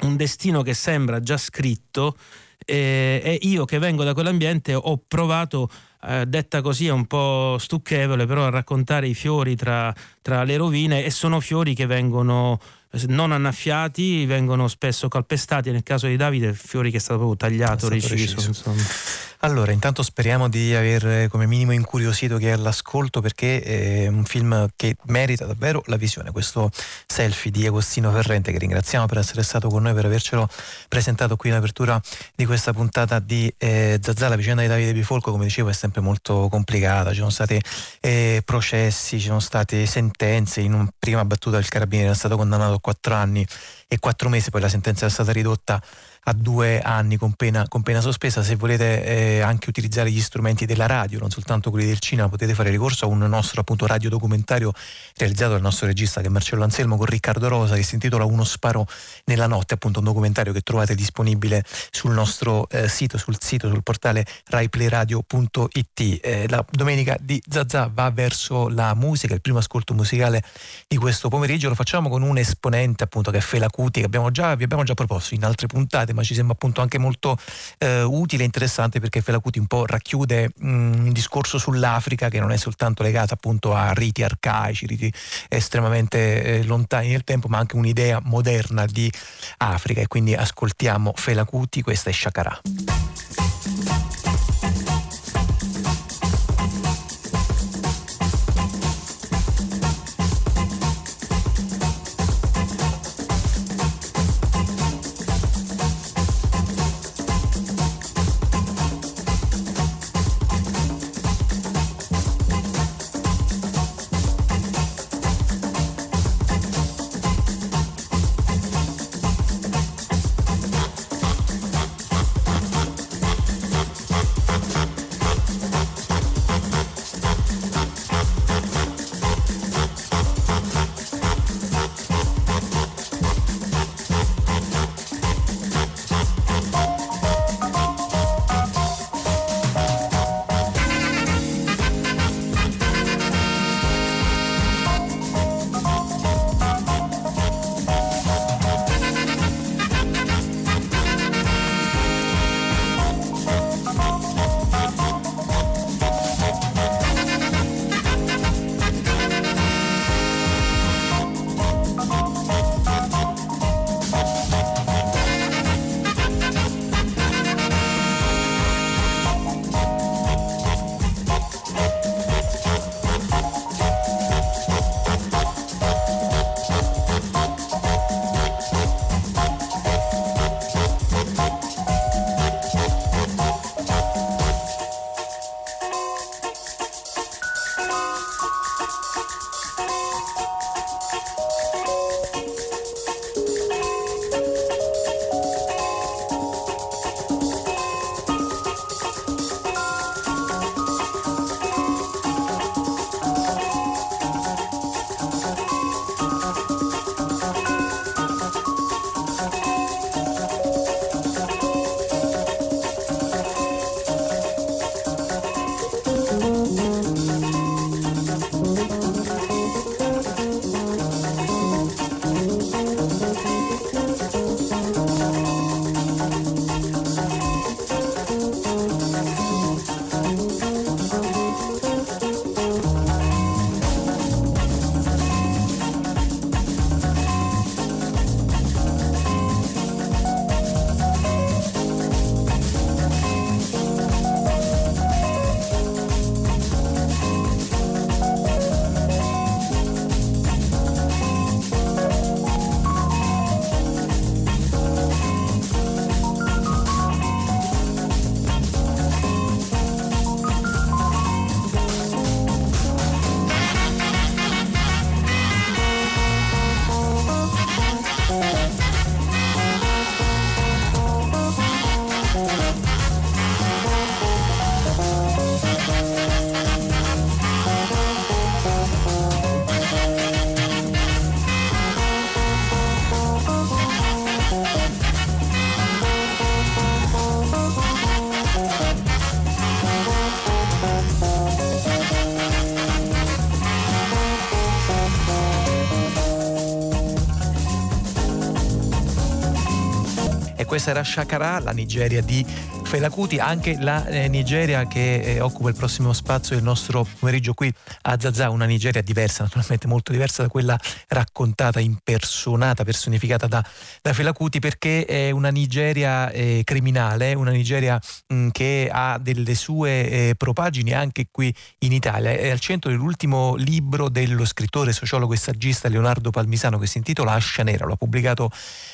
un destino che sembra già scritto e, e io che vengo da quell'ambiente ho provato eh, detta così è un po' stucchevole, però a raccontare i fiori tra, tra le rovine e sono fiori che vengono eh, non annaffiati, vengono spesso calpestati. Nel caso di Davide, fiori che è stato proprio tagliato, reciso. reciso. Allora, intanto speriamo di aver eh, come minimo incuriosito chi è all'ascolto perché è un film che merita davvero la visione. Questo selfie di Agostino Ferrente, che ringraziamo per essere stato con noi, per avercelo presentato qui in apertura di questa puntata di eh, Zazà. La vicenda di Davide Bifolco, come dicevo, è sempre molto complicata. Ci sono stati eh, processi, ci sono state sentenze. In una prima battuta il carabiniere è stato condannato a quattro anni e quattro mesi, poi la sentenza è stata ridotta a due anni con pena, con pena sospesa. Se volete eh, anche utilizzare gli strumenti della radio, non soltanto quelli del cinema, potete fare ricorso a un nostro appunto radiodocumentario realizzato dal nostro regista che è Marcello Anselmo con Riccardo Rosa che si intitola Uno sparo nella notte, appunto un documentario che trovate disponibile sul nostro eh, sito, sul sito, sul portale raiplayradio.it. Eh, la domenica di Zazà va verso la musica, il primo ascolto musicale di questo pomeriggio lo facciamo con un esponente appunto che è Fela Cuti che abbiamo già, vi abbiamo già proposto in altre puntate ma ci sembra appunto anche molto eh, utile e interessante perché Felacuti un po' racchiude mh, un discorso sull'Africa che non è soltanto legato appunto a riti arcaici, riti estremamente eh, lontani nel tempo, ma anche un'idea moderna di Africa e quindi ascoltiamo Felacuti, questa è Shakara. Questa era Shakara, la Nigeria di Felacuti, anche la eh, Nigeria che eh, occupa il prossimo spazio del nostro pomeriggio qui a Zazà, una Nigeria diversa, naturalmente molto diversa da quella raccontata, impersonata, personificata da, da Felacuti perché è una Nigeria eh, criminale, una Nigeria mh, mm, che ha delle sue eh, propagini anche qui in Italia. È al centro dell'ultimo libro dello scrittore, sociologo e saggista Leonardo Palmisano che si intitola Ascia Nera, lo ha pubblicato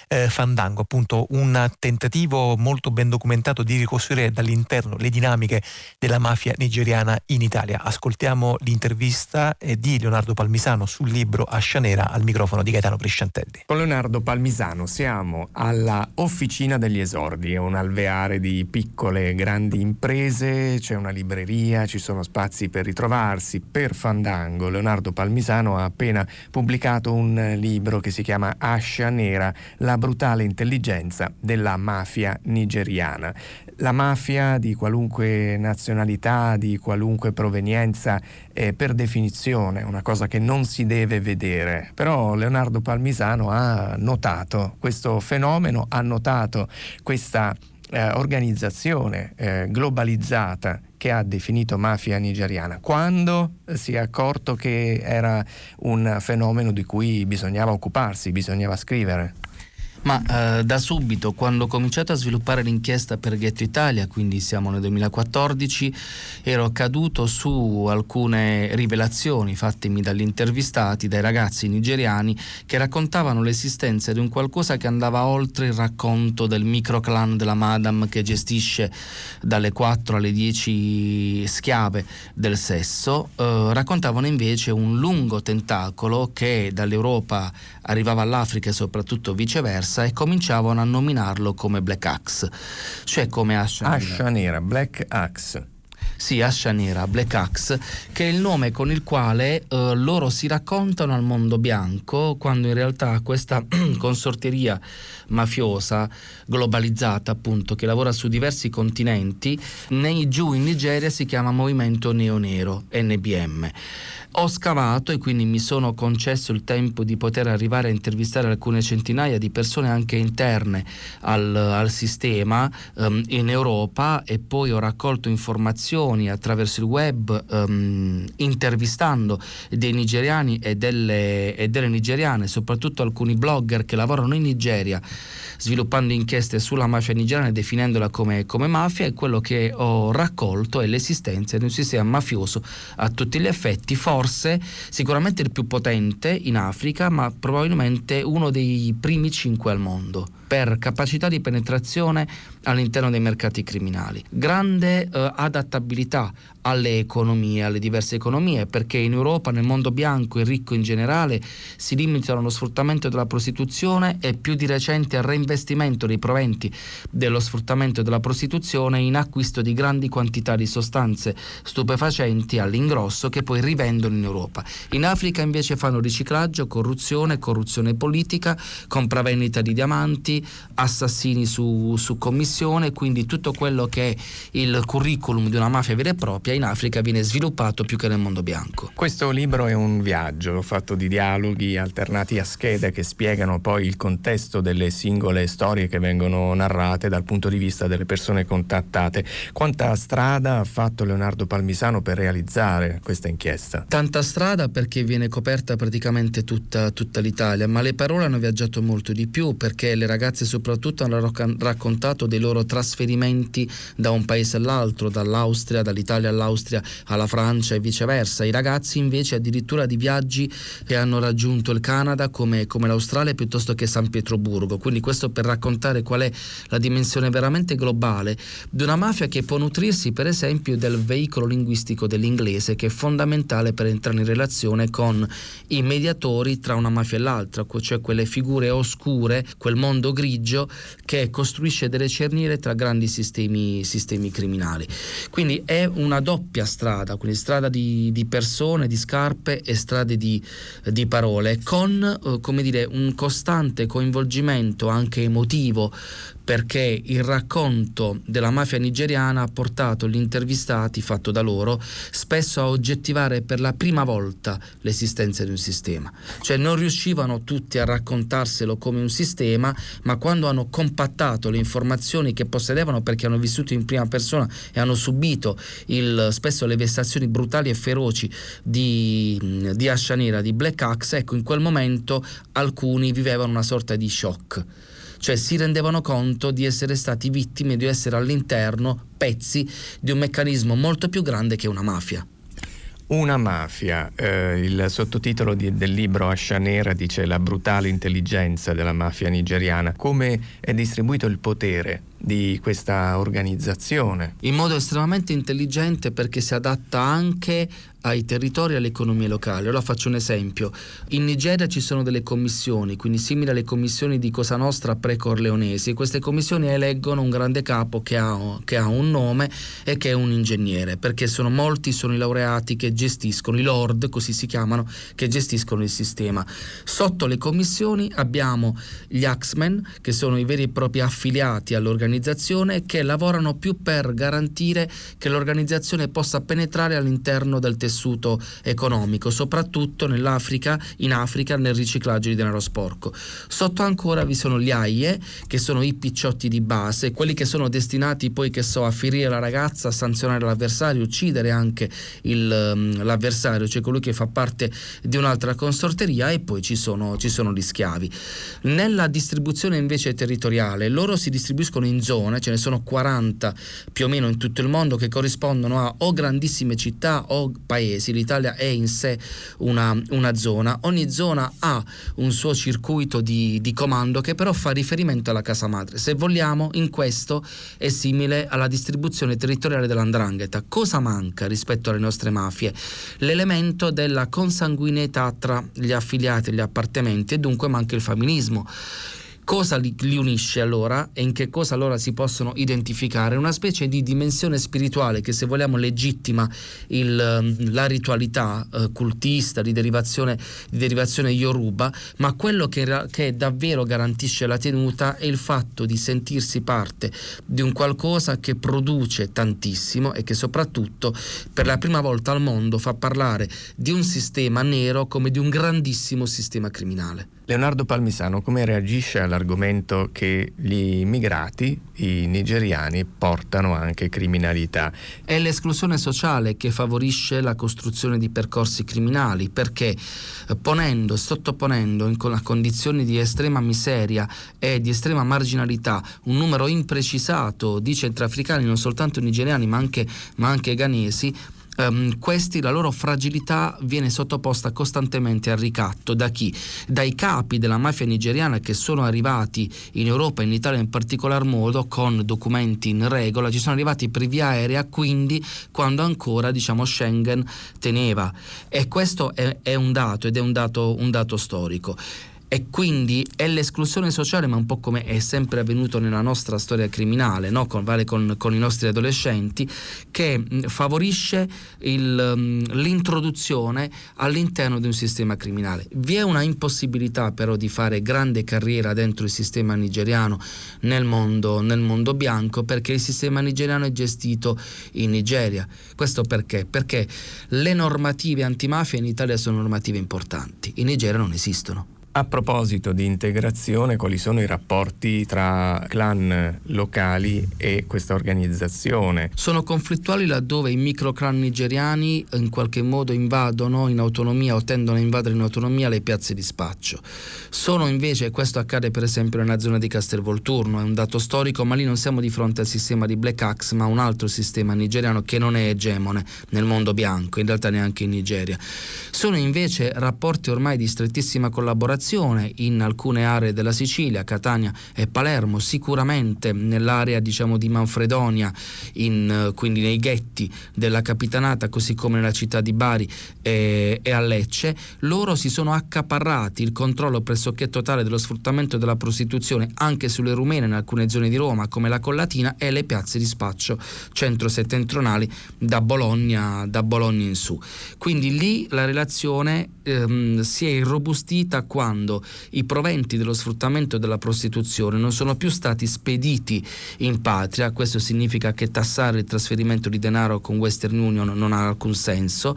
eh, Fandango, appunto un tentativo molto ben documentato di ricostruire dall'interno le dinamiche della mafia nigeriana in Italia. Ascoltiamo l'intervista eh, di Leonardo Palmisano sul libro Ascia Nera al microfono di Gaetano Prisciantelli. Con Leonardo Palmisano siamo alla Officina degli Esordi, un alveare di piccole e grandi imprese, c'è una libreria, ci sono spazi per ritrovarsi, per Fandango. Leonardo Palmisano ha appena pubblicato un libro che si chiama Ascia Nera, la brutale intelligenza della mafia nigeriana. La mafia di qualunque nazionalità, di qualunque provenienza, è per definizione una cosa che non si deve vedere. Però Leonardo Palmisano ha notato questo fenomeno, ha notato questa eh, organizzazione eh, globalizzata che ha definito mafia nigeriana, quando si è accorto che era un fenomeno di cui bisognava occuparsi, bisognava scrivere. Ma eh, da subito, quando ho cominciato a sviluppare l'inchiesta per Ghetto Italia, quindi siamo nel 2014, ero caduto su alcune rivelazioni fattemi dagli intervistati, dai ragazzi nigeriani, che raccontavano l'esistenza di un qualcosa che andava oltre il racconto del microclan della Madame che gestisce dalle 4 alle 10 schiave del sesso. Eh, raccontavano invece un lungo tentacolo che dall'Europa arrivava all'Africa e soprattutto viceversa e cominciavano a nominarlo come Black Axe, cioè come Ascia Nera. Ascia Nera, Black Axe. Sì, Ascia Nera, Black Axe, che è il nome con il quale eh, loro si raccontano al mondo bianco, quando in realtà questa [clears throat] consorteria mafiosa globalizzata, appunto, che lavora su diversi continenti, nei, giù in Nigeria si chiama Movimento Neonero, NBM. Ho scavato e quindi mi sono concesso il tempo di poter arrivare a intervistare alcune centinaia di persone anche interne al, al sistema um, in Europa e poi ho raccolto informazioni attraverso il web um, intervistando dei nigeriani e delle, e delle nigeriane, soprattutto alcuni blogger che lavorano in Nigeria sviluppando inchieste sulla mafia nigeriana e definendola come, come mafia. E quello che ho raccolto è l'esistenza di un sistema mafioso a tutti gli effetti, forse sicuramente il più potente in Africa, ma probabilmente uno dei primi cinque al mondo per capacità di penetrazione all'interno dei mercati criminali. Grande eh, adattabilità alle economie, alle diverse economie, perché in Europa, nel mondo bianco e ricco in generale, si limitano allo sfruttamento della prostituzione e più di recente al reinvestimento dei proventi dello sfruttamento della prostituzione in acquisto di grandi quantità di sostanze stupefacenti all'ingrosso che poi rivendono in Europa. In Africa invece fanno riciclaggio, corruzione, corruzione politica, compravendita di diamanti, assassini su, su commissione, quindi tutto quello che è il curriculum di una mafia vera e propria in Africa viene sviluppato più che nel mondo bianco. Questo libro è un viaggio fatto di dialoghi alternati a schede che spiegano poi il contesto delle singole storie che vengono narrate dal punto di vista delle persone contattate. Quanta strada ha fatto Leonardo Palmisano per realizzare questa inchiesta? Tanta strada perché viene coperta praticamente tutta, tutta l'Italia, ma le parole hanno viaggiato molto di più perché le ragazze ragazze soprattutto hanno raccontato dei loro trasferimenti da un paese all'altro, dall'Austria, dall'Italia all'Austria, alla Francia e viceversa. I ragazzi invece addirittura di viaggi che hanno raggiunto il Canada come, come l'Australia piuttosto che San Pietroburgo. Quindi questo per raccontare qual è la dimensione veramente globale di una mafia che può nutrirsi per esempio del veicolo linguistico dell'inglese che è fondamentale per entrare in relazione con i mediatori tra una mafia e l'altra, cioè quelle figure oscure, quel mondo grigio che costruisce delle cerniere tra grandi sistemi, sistemi criminali. Quindi è una doppia strada, quindi strada di, di persone, di scarpe e strade di, di parole, con eh, dire, un costante coinvolgimento anche emotivo perché il racconto della mafia nigeriana ha portato gli intervistati, fatto da loro, spesso a oggettivare per la prima volta l'esistenza di un sistema. Cioè non riuscivano tutti a raccontarselo come un sistema, ma quando hanno compattato le informazioni che possedevano perché hanno vissuto in prima persona e hanno subito il, spesso le vessazioni brutali e feroci di, di Ascia Nera, di Black Axe, ecco in quel momento alcuni vivevano una sorta di shock cioè si rendevano conto di essere stati vittime, di essere all'interno pezzi di un meccanismo molto più grande che una mafia. Una mafia, eh, il sottotitolo di, del libro Ascia Nera dice la brutale intelligenza della mafia nigeriana. Come è distribuito il potere di questa organizzazione? In modo estremamente intelligente perché si adatta anche ai territori e alle economie locali. Ora faccio un esempio. In Nigeria ci sono delle commissioni, quindi simili alle commissioni di Cosa Nostra pre-corleonesi. Queste commissioni eleggono un grande capo che ha, che ha, un nome e che è un ingegnere, perché sono molti sono i laureati che gestiscono, i lord, così si chiamano, che gestiscono il sistema. Sotto le commissioni abbiamo gli Axmen, che sono i veri e propri affiliati all'organizzazione, che lavorano più per garantire che l'organizzazione possa penetrare all'interno del tessuto tessuto economico, soprattutto nell'Africa, in Africa nel riciclaggio di denaro sporco. Sotto ancora vi sono gli AIE, che sono i picciotti di base, quelli che sono destinati poi che so a ferire la ragazza, a sanzionare l'avversario, uccidere anche il, um, l'avversario, cioè colui che fa parte di un'altra consorteria e poi ci sono, ci sono gli schiavi. Nella distribuzione invece territoriale, loro si distribuiscono in zone, ce ne sono 40 più o meno in tutto il mondo che corrispondono a o grandissime città o paesi paesi, l'Italia è in sé una, una zona, ogni zona ha un suo circuito di, di comando che però fa riferimento alla casa madre. Se vogliamo, in questo è simile alla distribuzione territoriale dell'andrangheta. Cosa manca rispetto alle nostre mafie? L'elemento della consanguineità tra gli affiliati e gli appartamenti e dunque manca il familismo. Cosa li, li, unisce allora e in che cosa allora si possono identificare? Una specie di dimensione spirituale che se vogliamo legittima il, ehm, la ritualità eh, cultista di derivazione, di derivazione yoruba, ma quello che, che davvero garantisce la tenuta è il fatto di sentirsi parte di un qualcosa che produce tantissimo e che soprattutto per la prima volta al mondo fa parlare di un sistema nero come di un grandissimo sistema criminale. Leonardo Palmisano, come reagisce all'argomento che gli immigrati, i nigeriani, portano anche criminalità? È l'esclusione sociale che favorisce la costruzione di percorsi criminali perché eh, ponendo, sottoponendo in condizioni di estrema miseria e di estrema marginalità un numero imprecisato di centroafricani, non soltanto nigeriani ma anche, ma anche ghanesi, um, questi, la loro fragilità viene sottoposta costantemente al ricatto da chi? Dai capi della mafia nigeriana che sono arrivati in Europa, in Italia in particolar modo, con documenti in regola, ci sono arrivati per via aerea, quindi quando ancora diciamo, Schengen teneva. E questo è, è un dato ed è un dato, un dato storico e quindi è l'esclusione sociale, ma un po' come è sempre avvenuto nella nostra storia criminale, no? con, vale con, con, i nostri adolescenti, che favorisce il, l'introduzione all'interno di un sistema criminale. Vi è una impossibilità però di fare grande carriera dentro il sistema nigeriano nel mondo, nel mondo bianco perché il sistema nigeriano è gestito in Nigeria. Questo perché? Perché le normative antimafia in Italia sono normative importanti, in Nigeria non esistono. A proposito di integrazione, quali sono i rapporti tra clan locali e questa organizzazione? Sono conflittuali laddove i microclan nigeriani in qualche modo invadono in autonomia o tendono a invadere in autonomia le piazze di spaccio. Sono invece, questo accade per esempio nella zona di Castelvolturno, è un dato storico, ma lì non siamo di fronte al sistema di Black Axe, ma a un altro sistema nigeriano che non è egemone nel mondo bianco, in realtà neanche in Nigeria. Sono invece rapporti ormai di strettissima collaborazione popolazione in alcune aree della Sicilia, Catania e Palermo, sicuramente nell'area diciamo, di Manfredonia, in, quindi nei ghetti della Capitanata, così come nella città di Bari e, e a Lecce, loro si sono accaparrati il controllo pressoché totale dello sfruttamento della prostituzione anche sulle rumene in alcune zone di Roma come la Collatina e le piazze di spaccio centro-settentrionali da Bologna, da Bologna in su. Quindi lì la relazione ehm, si è irrobustita quando quando i proventi dello sfruttamento della prostituzione non sono più stati spediti in patria, questo significa che tassare il trasferimento di denaro con Western Union non ha alcun senso,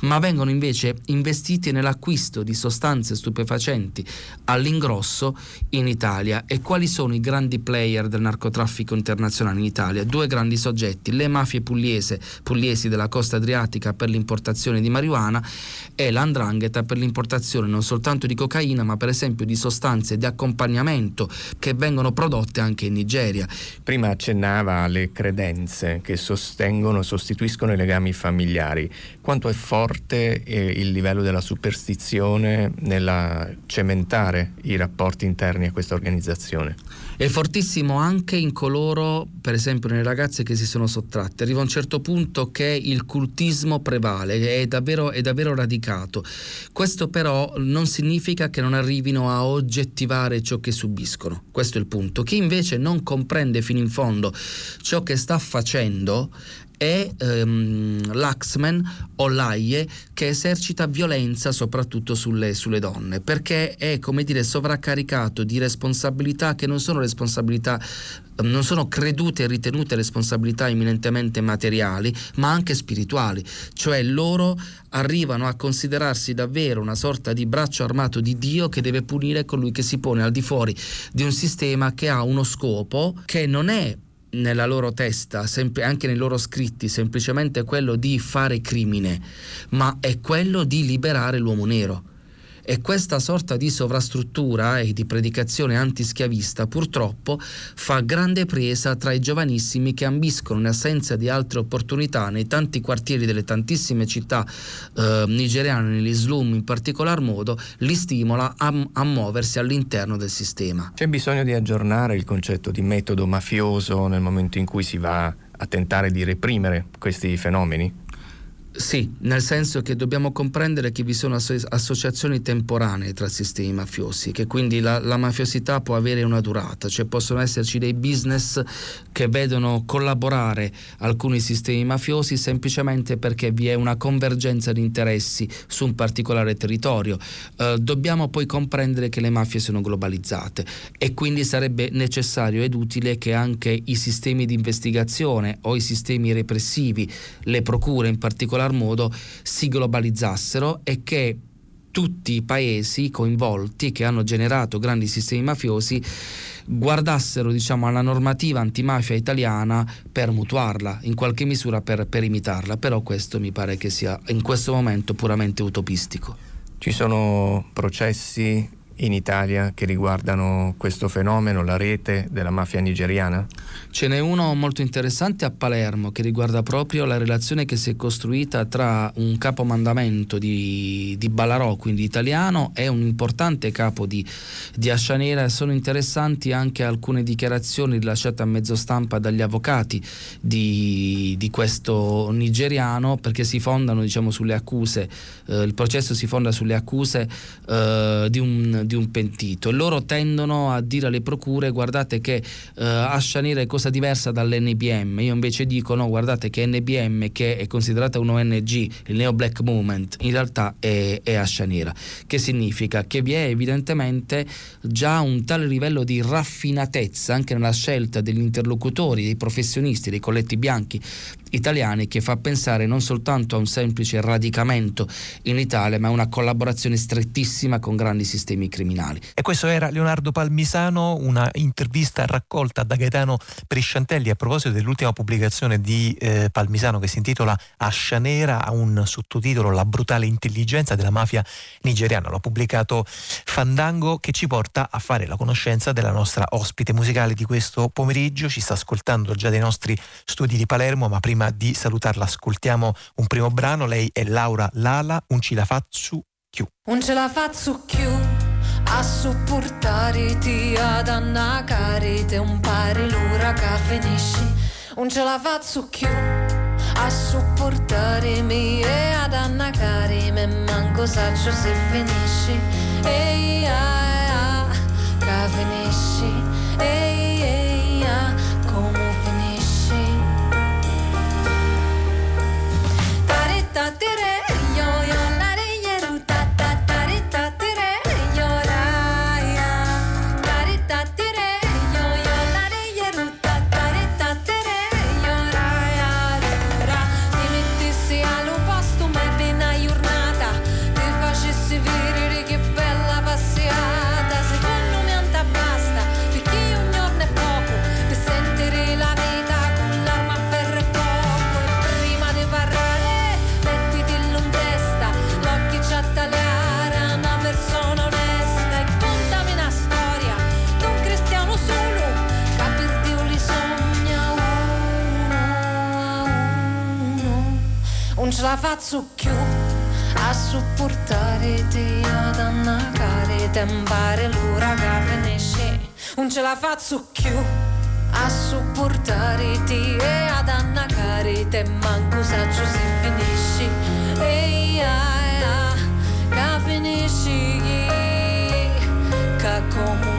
ma vengono invece investiti nell'acquisto di sostanze stupefacenti all'ingrosso in Italia. E quali sono i grandi player del narcotraffico internazionale in Italia? Due grandi soggetti, le mafie pugliese, pugliesi della costa adriatica per l'importazione di marijuana e l'andrangheta per l'importazione non soltanto di cocaina ma per esempio di sostanze di accompagnamento che vengono prodotte anche in Nigeria. Prima accennava alle credenze che sostengono, sostituiscono i legami familiari. Quanto è forte eh, il livello della superstizione nella cementare i rapporti interni a questa organizzazione? È fortissimo anche in coloro, per esempio nelle ragazze che si sono sottratte. Arriva un certo punto che il cultismo prevale, è davvero, è davvero radicato. Questo però non significa che non arrivino a oggettivare ciò che subiscono. Questo è il punto. Chi invece non comprende fino in fondo ciò che sta facendo è ehm, l'Axman o l'AIE che esercita violenza soprattutto sulle, sulle, donne perché è come dire sovraccaricato di responsabilità che non sono responsabilità ehm, non sono credute e ritenute responsabilità eminentemente materiali ma anche spirituali. Cioè loro arrivano a considerarsi davvero una sorta di braccio armato di Dio che deve punire colui che si pone al di fuori di un sistema che ha uno scopo che non è nella loro testa, sempre, anche nei loro scritti, semplicemente quello di fare crimine, ma è quello di liberare l'uomo nero. E questa sorta di sovrastruttura e di predicazione antischiavista purtroppo fa grande presa tra i giovanissimi che ambiscono in assenza di altre opportunità nei tanti quartieri delle tantissime città eh, nigeriane, negli slum in particolar modo, li stimola a, a muoversi all'interno del sistema. C'è bisogno di aggiornare il concetto di metodo mafioso nel momento in cui si va a tentare di reprimere questi fenomeni? Sì, nel senso che dobbiamo comprendere che vi sono asso- associazioni temporanee tra sistemi mafiosi, che quindi la, la, mafiosità può avere una durata, cioè possono esserci dei business che vedono collaborare alcuni sistemi mafiosi semplicemente perché vi è una convergenza di interessi su un particolare territorio. Eh, dobbiamo poi comprendere che le mafie sono globalizzate e quindi sarebbe necessario ed utile che anche i sistemi di investigazione o i sistemi repressivi, le procure in particolare, particolar modo si globalizzassero e che tutti i paesi coinvolti che hanno generato grandi sistemi mafiosi guardassero diciamo, alla normativa antimafia italiana per mutuarla, in qualche misura per, per imitarla, però questo mi pare che sia in questo momento puramente utopistico. Ci sono processi in Italia che riguardano questo fenomeno, la rete della mafia nigeriana? Ce n'è uno molto interessante a Palermo che riguarda proprio la relazione che si è costruita tra un capomandamento di, di Ballarò, quindi italiano, e un importante capo di, di Ascia. Sono interessanti anche alcune dichiarazioni rilasciate a mezzo stampa dagli avvocati di, di questo nigeriano perché si fondano diciamo, sulle accuse, eh, il processo si fonda sulle accuse eh, di un di un pentito. Loro tendono a dire alle procure guardate che eh, Ascia Nera è cosa diversa dall'NBM io invece dico no guardate che NBM che è considerata un ONG il Neo Black Movement in realtà è, è Ascia Nera che significa? Che vi è evidentemente già un tale livello di raffinatezza anche nella scelta degli interlocutori dei professionisti dei colletti bianchi italiani che fa pensare non soltanto a un semplice radicamento in Italia, ma a una collaborazione strettissima con grandi sistemi criminali. E questo era Leonardo Palmisano, una intervista raccolta da Gaetano Prisciantelli a proposito dell'ultima pubblicazione di eh, Palmisano che si intitola Ascia Nera, ha un sottotitolo La brutale intelligenza della mafia nigeriana. L'ha pubblicato Fandango che ci porta a fare la conoscenza della nostra ospite musicale di questo pomeriggio. Ci sta ascoltando già dai nostri studi di Palermo, ma prima di salutarla ascoltiamo un primo brano. Lei è Laura Lala, un ce la faccio più. Un ce la faccio più a supportarti ad annacare te un pari l'ora che finisci. Un ce la faccio più a supportarmi e ad annacare me manco saccio se finisci. Ehi, ah, ah, che finisci. Ehi, faccio più a supportare te ad annacare tempare l'ora che finisce. Non ce la faccio più a supportare te e ad annacare te manco saccio si finisce. E yeah, che finisci che come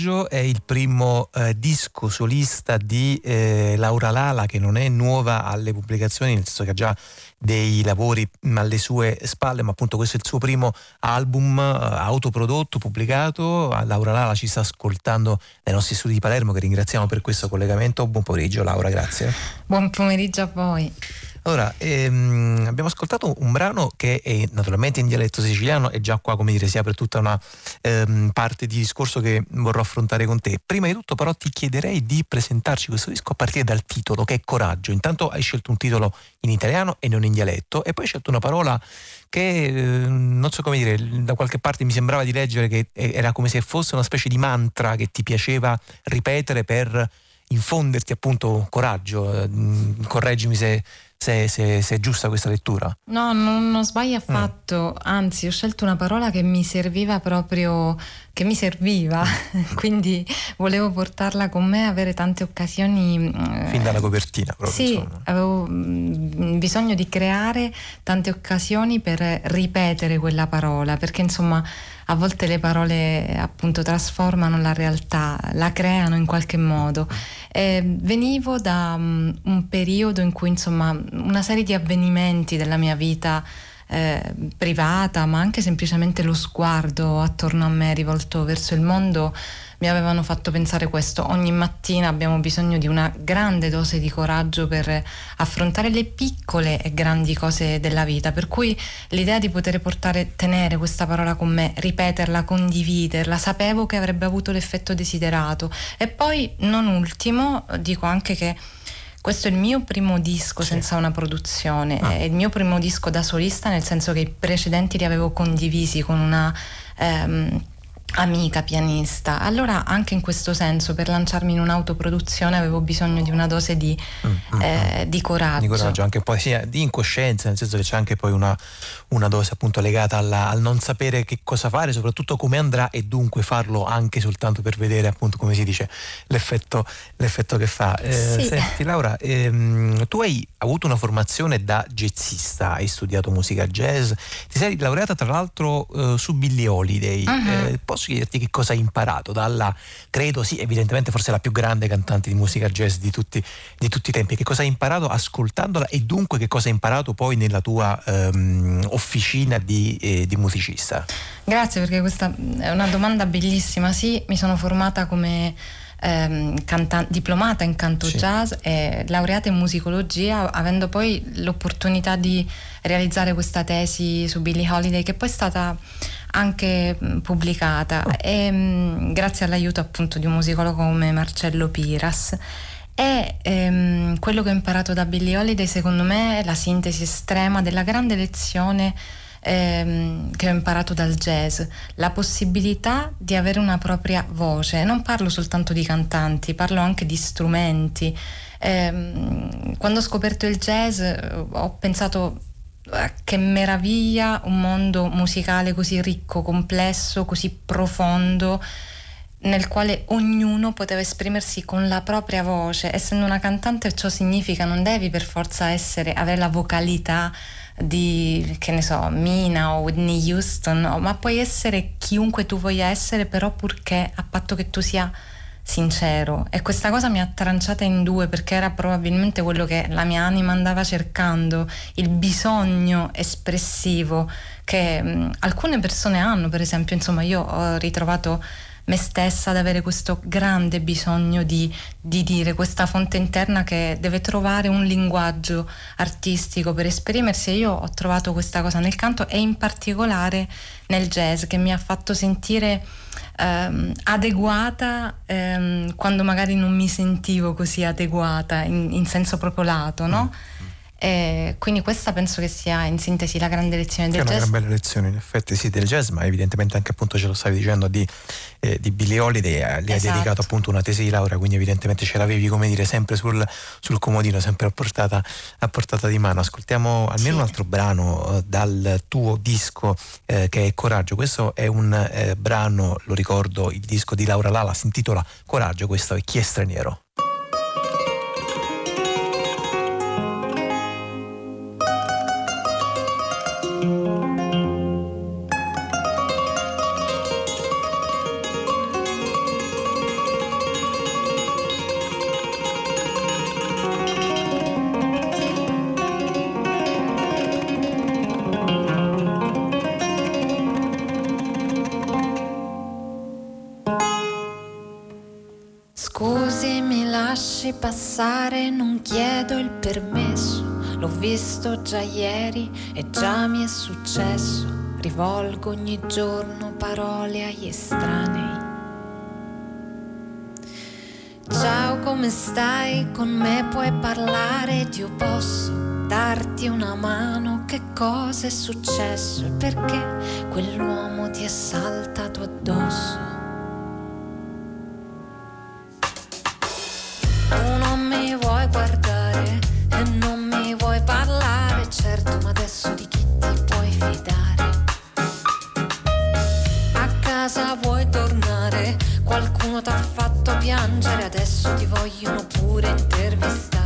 Coraggio, è il primo eh, disco solista di eh, Laura Lala che non è nuova alle pubblicazioni, nel senso che ha già dei lavori alle sue spalle, ma appunto questo è il suo primo album eh, autoprodotto, pubblicato. Laura Lala ci sta ascoltando dai nostri studi di Palermo, che ringraziamo per questo collegamento. Buon pomeriggio Laura, grazie. Buon pomeriggio a voi. Allora, ehm, abbiamo ascoltato un brano che è naturalmente in dialetto siciliano e già qua, come dire, si apre tutta una ehm, parte di discorso che vorrò affrontare con te. Prima di tutto però ti chiederei di presentarci questo disco a partire dal titolo, che è Coraggio. Intanto hai scelto un titolo in italiano e non in dialetto e poi hai scelto una parola che, eh, non so come dire, da qualche parte mi sembrava di leggere che era come se fosse una specie di mantra che ti piaceva ripetere per infonderti appunto coraggio. Eh, correggimi se se, se, se, è giusta questa lettura. No, non, non sbagli affatto, mm. anzi ho scelto una parola che mi serviva proprio, che mi serviva, [laughs] quindi volevo portarla con me, avere tante occasioni. Eh, fin dalla copertina proprio. Sì, insomma. avevo mm, bisogno di creare tante occasioni per ripetere quella parola, perché insomma a volte le parole appunto trasformano la realtà, la creano in qualche modo. E venivo da um, un periodo in cui insomma una serie di avvenimenti della mia vita eh, privata, ma anche semplicemente lo sguardo attorno a me rivolto verso il mondo mi avevano fatto pensare questo. Ogni mattina abbiamo bisogno di una grande dose di coraggio per affrontare le piccole e grandi cose della vita, per cui l'idea di poter portare, tenere questa parola con me, ripeterla, condividerla, sapevo che avrebbe avuto l'effetto desiderato. E poi, non ultimo, dico anche che questo è il mio primo disco sì. senza una produzione, ah. è il mio primo disco da solista, nel senso che i precedenti li avevo condivisi con una ehm, amica pianista. Allora anche in questo senso per lanciarmi in un'autoproduzione avevo bisogno di una dose di, mm, mm eh, mm. di coraggio. Di coraggio, anche poi sia di incoscienza, nel senso che c'è anche poi una, una dose appunto legata alla, al non sapere che cosa fare, soprattutto come andrà e dunque farlo anche soltanto per vedere appunto come si dice l'effetto, l'effetto che fa. Eh, sì. Senti Laura, ehm, tu hai avuto una formazione da jazzista, hai studiato musica jazz, ti sei laureata tra l'altro eh, su Billie Holiday. Uh-huh. Posso chiederti che cosa hai imparato dalla, credo sì, evidentemente forse la più grande cantante di musica jazz di tutti, di tutti i tempi, che cosa hai imparato ascoltandola e dunque che cosa hai imparato poi nella tua um, officina di, eh, di musicista? Grazie perché questa è una domanda bellissima. Sì, mi sono formata come ehm, canta- diplomata in canto sì. jazz e laureata in musicologia, avendo poi l'opportunità di realizzare questa tesi su Billie Holiday che poi è stata anche pubblicata oh. e, mh, grazie all'aiuto appunto di un musicologo come Marcello Piras. E ehm, quello che ho imparato da Billie Holiday secondo me è la sintesi estrema della grande lezione ehm, che ho imparato dal jazz, la possibilità di avere una propria voce. Non parlo soltanto di cantanti, parlo anche di strumenti. Eh, quando ho scoperto il jazz ho pensato eh, che meraviglia un mondo musicale così ricco, complesso, così profondo nel quale ognuno poteva esprimersi con la propria voce. Essendo una cantante ciò significa non devi per forza essere, avere la vocalità di, che ne so, Mina o Whitney Houston, no, ma puoi essere chiunque tu voglia essere, però purché a patto che tu sia sincero. E questa cosa mi ha tranciata in due perché era probabilmente quello che la mia anima andava cercando, il bisogno espressivo che mh, alcune persone hanno, per esempio, insomma, io ho ritrovato me stessa ad avere questo grande bisogno di, di, dire, questa fonte interna che deve trovare un linguaggio artistico per esprimersi e io ho trovato questa cosa nel canto e in particolare nel jazz che mi ha fatto sentire ehm, adeguata ehm, quando magari non mi sentivo così adeguata in, in senso proprio lato, no? Mm. E quindi questa penso che sia in sintesi la grande lezione del jazz. È una gran bella lezione in effetti sì del jazz, ma evidentemente anche appunto ce lo stavi dicendo di, eh, di Billie Holiday, eh, gli esatto. hai dedicato appunto una tesi di laurea, quindi evidentemente ce l'avevi come dire sempre sul, sul comodino, sempre a portata, a portata, di mano. Ascoltiamo almeno sì. un altro brano eh, dal tuo disco eh, che è Coraggio, questo è un eh, brano, lo ricordo, il disco di Laura Lala si intitola Coraggio, questo è Chi è straniero. Passare non chiedo il permesso, l'ho visto già ieri e già mi è successo, rivolgo ogni giorno parole agli estranei. Ciao, come stai? Con me puoi parlare, io posso darti una mano, che cosa è successo e perché quell'uomo ti è saltato addosso. guardare e non mi vuoi parlare, certo, ma adesso di chi ti puoi fidare? A casa vuoi tornare, qualcuno t'ha fatto piangere, adesso ti vogliono pure intervistare.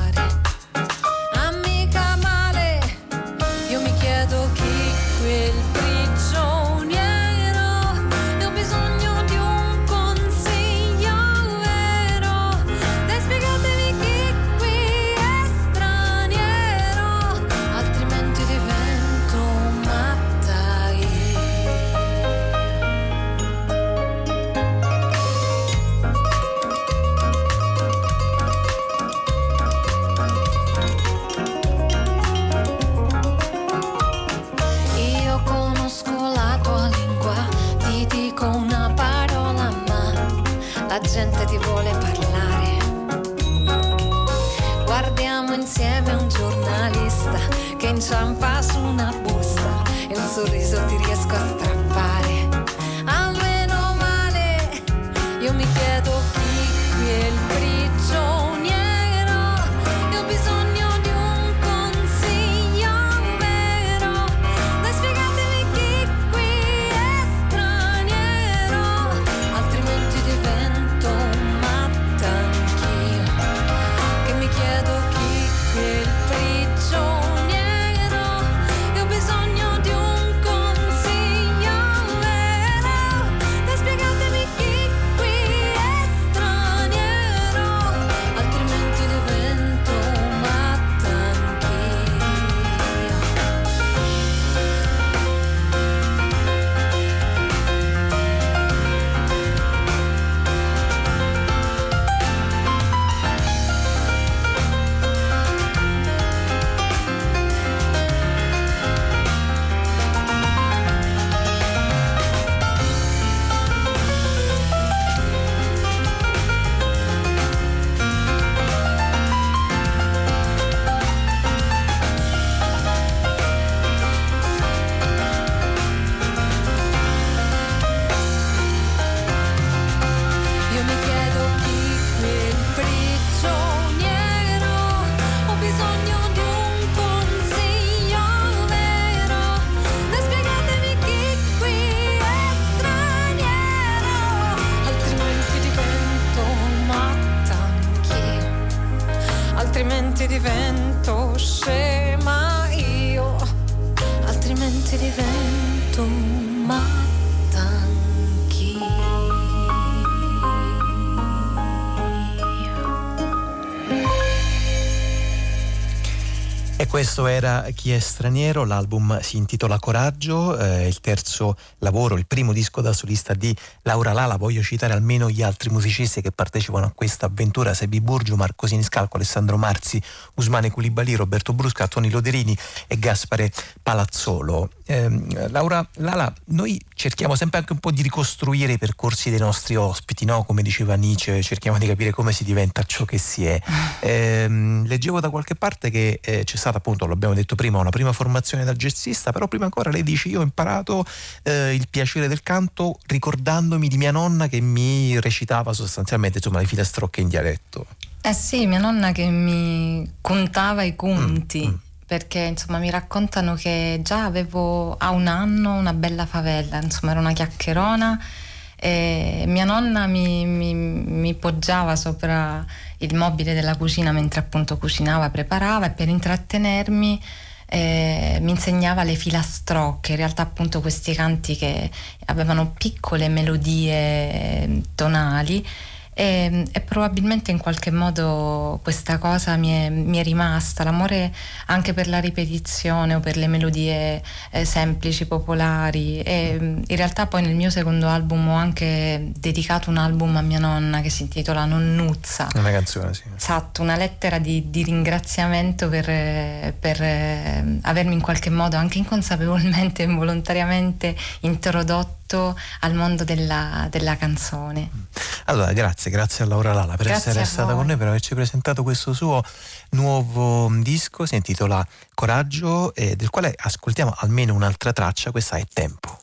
ciampa su una busta e un sorriso ti riempie questo era Chi è straniero, l'album si intitola Coraggio, eh, il terzo lavoro, il primo disco da solista di Laura Lala. Voglio citare almeno gli altri musicisti che partecipano a questa avventura, Sebi Burgio, Marco Siniscalco, Alessandro Marzi, Usmane Culibali, Roberto Brusca, Toni Loderini e Gaspare Palazzolo. Eh, Laura Lala, noi cerchiamo sempre anche un po' di ricostruire i percorsi dei nostri ospiti, no? come diceva Nietzsche, cerchiamo di capire come si diventa ciò che si è. [laughs] Eh, leggevo da qualche parte che eh, c'è stata appunto, l'abbiamo detto prima, una prima formazione da jazzista, però prima ancora lei dice io ho imparato eh, il piacere del canto ricordandomi di mia nonna che mi recitava sostanzialmente insomma, le filastrocche in dialetto. Eh sì, mia nonna che mi contava i conti. Mm, mm. Perché insomma mi raccontano che già avevo a un anno una bella favella, insomma era una chiacchierona e mia nonna mi, mi, mi, poggiava sopra il mobile della cucina mentre appunto cucinava, preparava e per intrattenermi eh, mi insegnava le filastrocche, in realtà appunto questi canti che avevano piccole melodie eh, tonali e, e, probabilmente in qualche modo questa cosa mi è, mi è, rimasta, l'amore anche per la ripetizione o per le melodie eh, semplici, popolari e in realtà poi nel mio secondo album ho anche dedicato un album a mia nonna che si intitola Nonnuzza. Una canzone, sì. Esatto, una lettera di, di ringraziamento per, per eh, avermi in qualche modo anche inconsapevolmente e involontariamente [laughs] introdotto al mondo della, della, canzone. Allora, grazie, grazie a Laura Lala per grazie essere stata con noi, per averci presentato questo suo nuovo disco, si intitola Coraggio, eh, del quale ascoltiamo almeno un'altra traccia, questa è Tempo.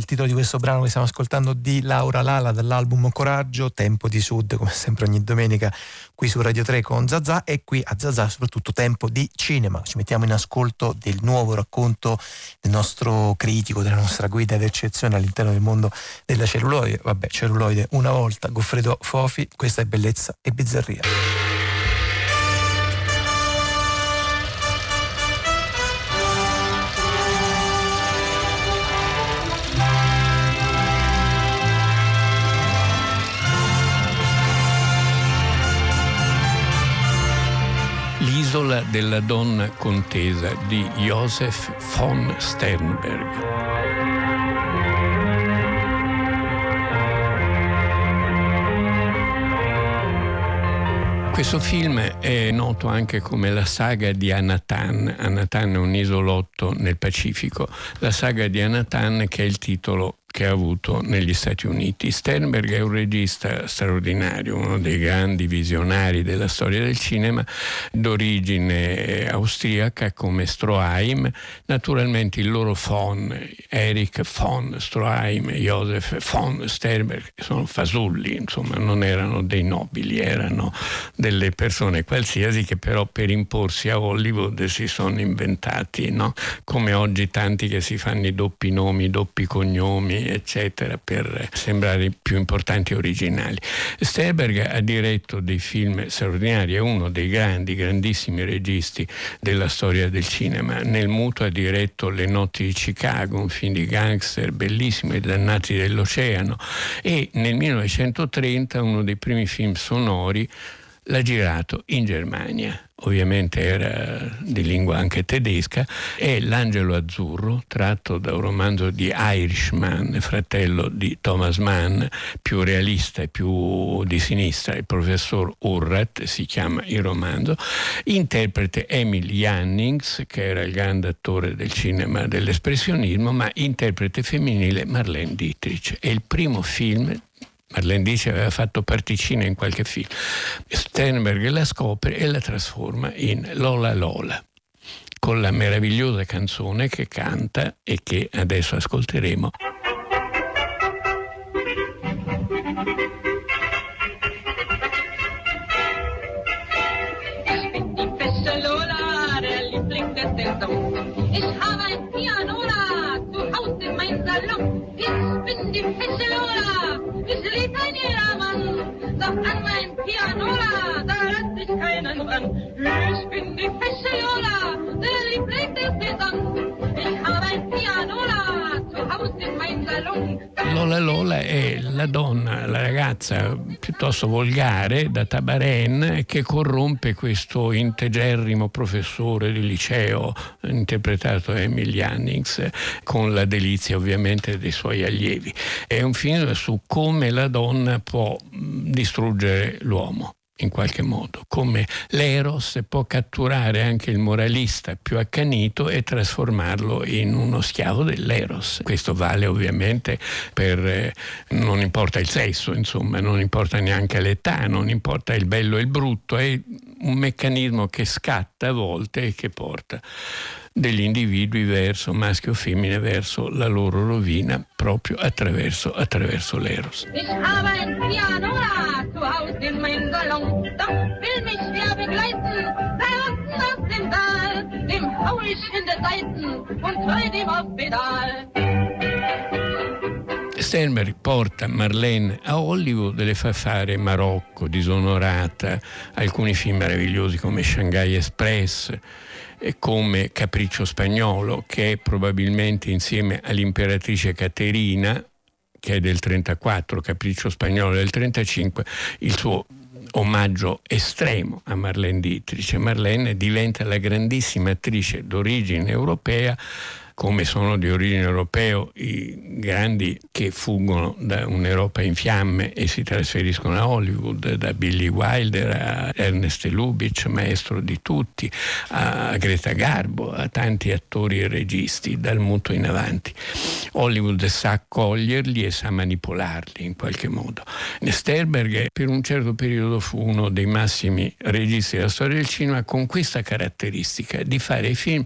Il titolo di questo brano che stiamo ascoltando di Laura Lala dall'album Coraggio, Tempo di Sud, come sempre ogni domenica qui su Radio 3 con Zazà e qui a Zazà soprattutto Tempo di Cinema. Ci mettiamo in ascolto del nuovo racconto del nostro critico, della nostra guida d'eccezione all'interno del mondo della celluloide. Vabbè, celluloide una volta, Goffredo Fofi, questa è bellezza e bizzarria. Della donna contesa di Joseph von Sternberg. Questo film è noto anche come la saga di Anatan. Anatan è un isolotto nel Pacifico. La saga di Anatan che è il titolo che ha avuto negli Stati Uniti. Sternberg è un regista straordinario, uno dei grandi visionari della storia del cinema, d'origine austriaca come Stroheim. Naturalmente il loro von, Erich von Stroheim e Josef von Sternberg, sono fasulli, insomma, non erano dei nobili, erano delle persone qualsiasi che però per imporsi a Hollywood si sono inventati, no? come oggi tanti che si fanno i doppi nomi, i doppi cognomi eccetera, per sembrare più importanti e originali. Sternberg ha diretto dei film straordinari, è uno dei grandi, grandissimi registi della storia del cinema. Nel muto ha diretto Le notti di Chicago, un film di gangster bellissimo, I dannati dell'oceano, e nel 1930 uno dei primi film sonori l'ha girato in Germania ovviamente era di lingua anche tedesca, è L'Angelo Azzurro, tratto da un romanzo di Irishman, fratello di Thomas Mann, più realista e più di sinistra, il professor Urrat si chiama il romanzo, interprete Emil Jannings, che era il grande attore del cinema dell'espressionismo, ma interprete femminile Marlene Dietrich. È il primo film Marlene dice aveva fatto particina in qualche film. Sternberg la scopre e la trasforma in Lola Lola con la meravigliosa canzone che canta e che adesso ascolteremo. Ich bin die Fesselola. Ich lieb ein Mann, doch an mein Pianola, da lässt sich keinen ran. Ich bin die fesche Lola, der Liebling der Saison. Ich habe ein Pianola Lola Lola è la donna, la ragazza piuttosto volgare da Tabaren che corrompe questo integerrimo professore di liceo interpretato da Emil Jannings con la delizia ovviamente dei suoi allievi. È un film su come la donna può distruggere l'uomo in qualche modo, come l'eros può catturare anche il moralista più accanito e trasformarlo in uno schiavo dell'eros. Questo vale ovviamente per, eh, non importa il sesso, insomma, non importa neanche l'età, non importa il bello e il brutto, è un meccanismo che scatta a volte e che porta degli individui verso, maschio o femmine, verso la loro rovina proprio attraverso, attraverso l'eros. Sternberg porta Marlene a Hollywood e le fa fare Marocco, Disonorata, alcuni film meravigliosi come Shanghai Express, come Capriccio Spagnolo, che è probabilmente insieme all'imperatrice Caterina, che è del 34, Capriccio Spagnolo del 35, il suo omaggio estremo a Marlene Dietrich. Marlene diventa la grandissima attrice d'origine europea come sono di origine europeo i grandi che fuggono da un'Europa in fiamme e si trasferiscono a Hollywood, da Billy Wilder a Ernest Lubitsch, maestro di tutti, a Greta Garbo, a tanti attori e registi, dal muto in avanti. Hollywood sa accoglierli e sa manipolarli in qualche modo. Sternberg per un certo periodo fu uno dei massimi registi della storia del cinema con questa caratteristica di fare film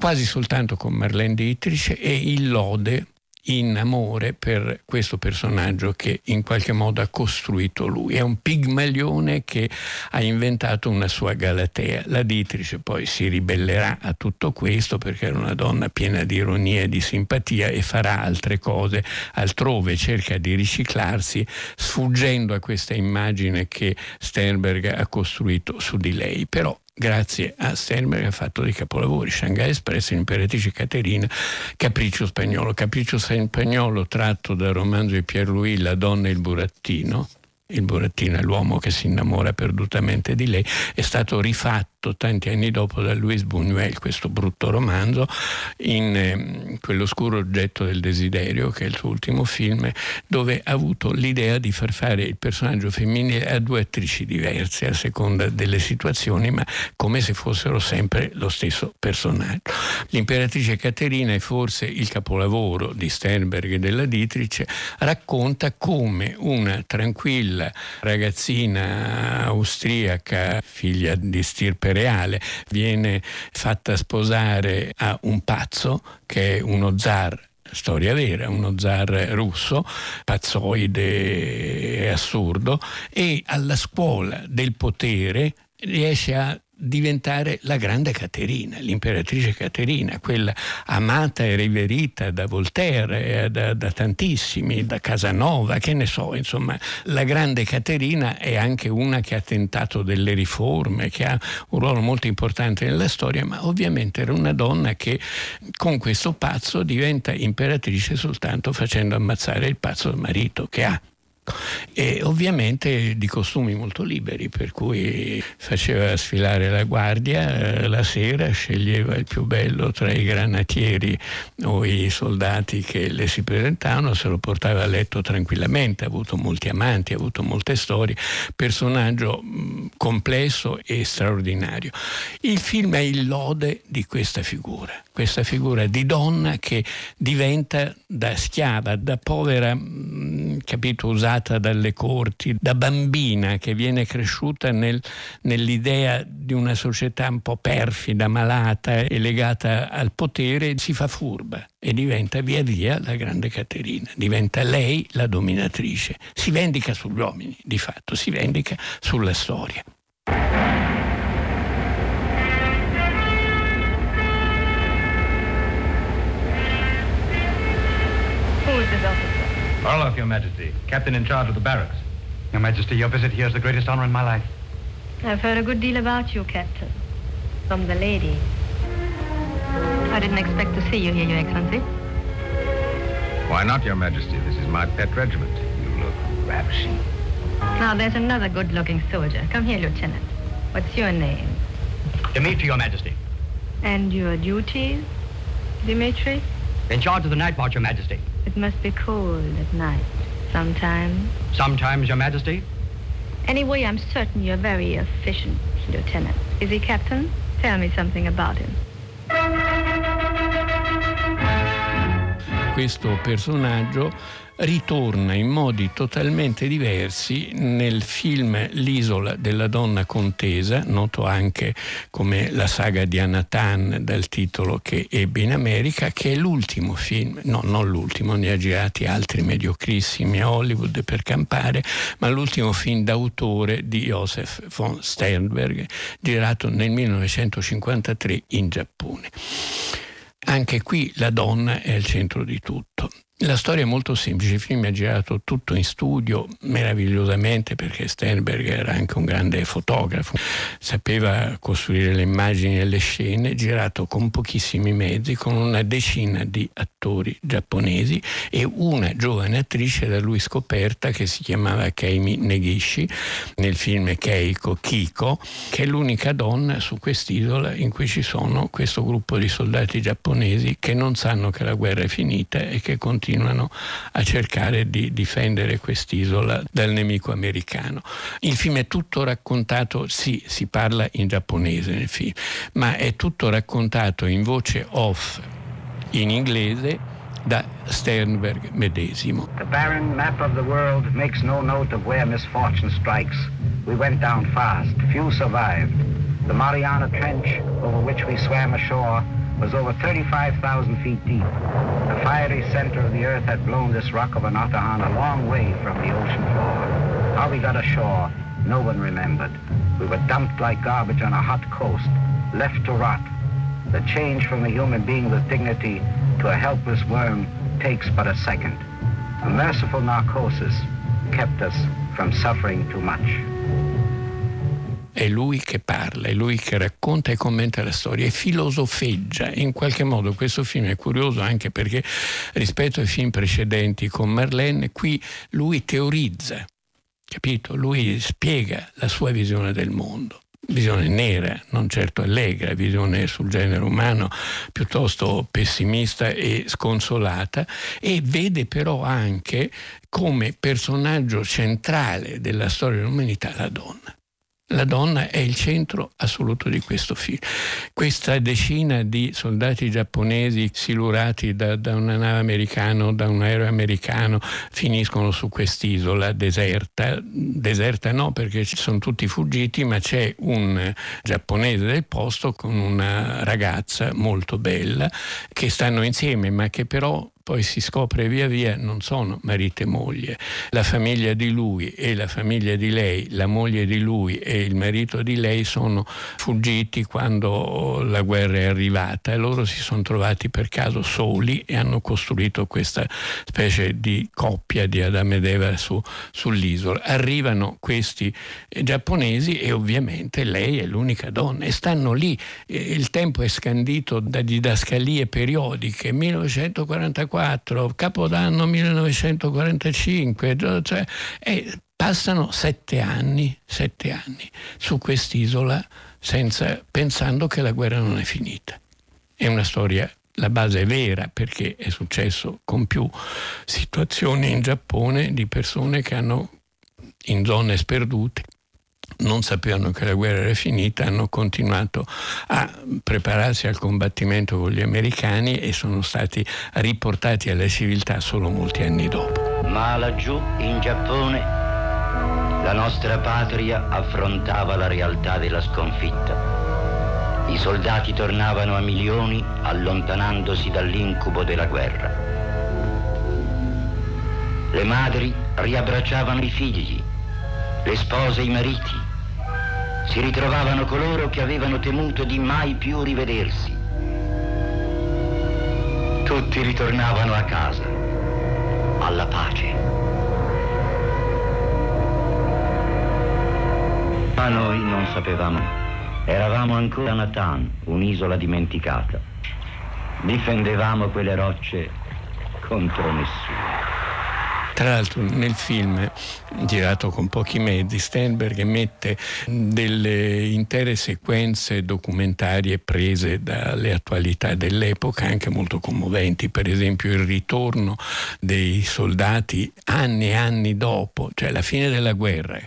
quasi soltanto con Marlene Dietrich e il lode in amore per questo personaggio che in qualche modo ha costruito lui. È un pigmalione che ha inventato una sua Galatea. La Dietrich poi si ribellerà a tutto questo perché era una donna piena di ironia e di simpatia e farà altre cose altrove, cerca di riciclarsi sfuggendo a questa immagine che Sternberg ha costruito su di lei. Però grazie a Sternberg ha fatto dei capolavori, Shanghai Express, L'imperatrice Caterina, Capriccio Spagnolo. Capriccio Spagnolo tratto dal romanzo di Pierre-Louis La donna e il burattino, il burattino è l'uomo che si innamora perdutamente di lei, è stato rifatto tradotto tanti anni dopo da Louis Buñuel, questo brutto romanzo, in eh, Quell'oscuro oggetto del desiderio, che è il suo ultimo film, dove ha avuto l'idea di far fare il personaggio femminile a due attrici diverse a seconda delle situazioni, ma come se fossero sempre lo stesso personaggio. L'imperatrice Caterina è forse il capolavoro di Sternberg e della Dietrich, racconta come una tranquilla ragazzina austriaca, figlia di stirpe reale, viene fatta sposare a un pazzo che è uno zar storia vera, uno zar russo, pazzoide e assurdo, e alla scuola del potere riesce a diventare la grande Caterina, l'imperatrice Caterina, quella amata e riverita da Voltaire, da, da, tantissimi, da Casanova, che ne so, insomma, la grande Caterina è anche una che ha tentato delle riforme, che ha un ruolo molto importante nella storia, ma ovviamente era una donna che con questo pazzo diventa imperatrice soltanto facendo ammazzare il pazzo marito che ha e ovviamente di costumi molto liberi, per cui faceva sfilare la guardia eh, la sera, sceglieva il più bello tra i granatieri o i soldati che le si presentavano, se lo portava a letto tranquillamente, ha avuto molti amanti, ha avuto molte storie, personaggio complesso e straordinario. Il film è il lode di questa figura, questa figura di donna che diventa da schiava, da povera, capito, usata educata dalle corti, da bambina che viene cresciuta nel, nell'idea di una società un po' perfida, malata e legata al potere, si fa furba e diventa via via la grande Caterina, diventa lei la dominatrice, si vendica sugli uomini, di fatto, si vendica sulla storia. Orloff, Your Majesty, captain in charge of the barracks. Your Majesty, your visit here is the greatest honor in my life. I've heard a good deal about you, Captain. From the lady. I didn't expect to see you here, Your Excellency. Why not, Your Majesty? This is my pet regiment. You look ravishing. Now, there's another good-looking soldier. Come here, Lieutenant. What's your name? Dimitri, Your Majesty. And your duties, Dimitri? In charge of the night watch, Your Majesty. It must be cold at night, sometimes. Sometimes, Your Majesty. Anyway, I'm certain you're very efficient, Lieutenant. Is he Captain? Tell me something about him. Questo personaggio ritorna in modi totalmente diversi nel film L'isola della donna contesa, noto anche come la saga di Anatan dal titolo che ebbe in America, che è l'ultimo film, no, non l'ultimo, ne ha girati altri mediocrissimi a Hollywood per campare, ma l'ultimo film d'autore di Joseph von Sternberg, girato nel 1953 in Giappone. Anche qui la donna è al centro di tutto. La storia è molto semplice, il film è girato tutto in studio meravigliosamente perché Sternberg era anche un grande fotografo, sapeva costruire le immagini e le scene, girato con pochissimi mezzi, con una decina di attori giapponesi e una giovane attrice da lui scoperta che si chiamava Keimi Negishi, nel film Keiko Kiko, che è l'unica donna su quest'isola in cui ci sono questo gruppo di soldati giapponesi che non sanno che la guerra è finita e che continuano continuano a cercare di difendere quest'isola dal nemico americano. Il film è tutto raccontato, sì, si parla in giapponese nel film, ma è tutto raccontato in voce off in inglese da Sternberg medesimo. The barren map of the world makes no note of where misfortune strikes. We went down fast. Few survived. The Mariana Trench, over which we swam ashore, was over 35,000 feet deep. The fiery center of the earth had blown this rock of Anatahan a long way from the ocean floor. How we got ashore, no one remembered. We were dumped like garbage on a hot coast, left to rot. The change from a human being with dignity to a helpless worm takes but a second. A merciful narcosis kept us from suffering too much. È lui che parla, è lui che racconta e commenta la storia e filosofeggia. In qualche modo questo film è curioso anche perché rispetto ai film precedenti con Marlene, qui lui teorizza, capito? Lui spiega la sua visione del mondo visione nera, non certo allegra, visione sul genere umano piuttosto pessimista e sconsolata e vede però anche come personaggio centrale della storia dell'umanità la donna. La donna è il centro assoluto di questo film. Questa decina di soldati giapponesi silurati da, da una nave americana, da un aereo americano, finiscono su quest'isola deserta. Deserta no perché ci sono tutti fuggiti, ma c'è un giapponese del posto con una ragazza molto bella che stanno insieme, ma che però poi si scopre via via non sono marito e moglie. La famiglia di lui e la famiglia di lei, la moglie di lui e il marito di lei sono fuggiti quando la guerra è arrivata e loro si sono trovati per caso soli e hanno costruito questa specie di coppia di Adamo ed Eva su, sull'isola. Arrivano questi giapponesi e ovviamente lei è l'unica donna e stanno lì. Il tempo è scandito da didascalie periodiche. 1944 1944, Capodanno 1945, cioè, e passano sette anni, sette anni su quest'isola senza, pensando che la guerra non è finita. È una storia la base è vera perché è successo con più situazioni in Giappone di persone che hanno in zone sperdute non sapevano che la guerra era finita, hanno continuato a prepararsi al combattimento con gli americani e sono stati riportati alla civiltà solo molti anni dopo. Ma laggiù in Giappone la nostra patria affrontava la realtà della sconfitta. I soldati tornavano a milioni allontanandosi dall'incubo della guerra. Le madri riabbracciavano i figli, le spose i mariti, si ritrovavano coloro che avevano temuto di mai più rivedersi. Tutti ritornavano a casa, alla pace. Ma noi non sapevamo. Eravamo ancora a Natan, un'isola dimenticata. Difendevamo quelle rocce contro nessuno. Tra l'altro nel film, girato con pochi mezzi, Steinberg mette delle intere sequenze documentarie prese dalle attualità dell'epoca, anche molto commoventi, per esempio il ritorno dei soldati anni e anni dopo, cioè la fine della guerra,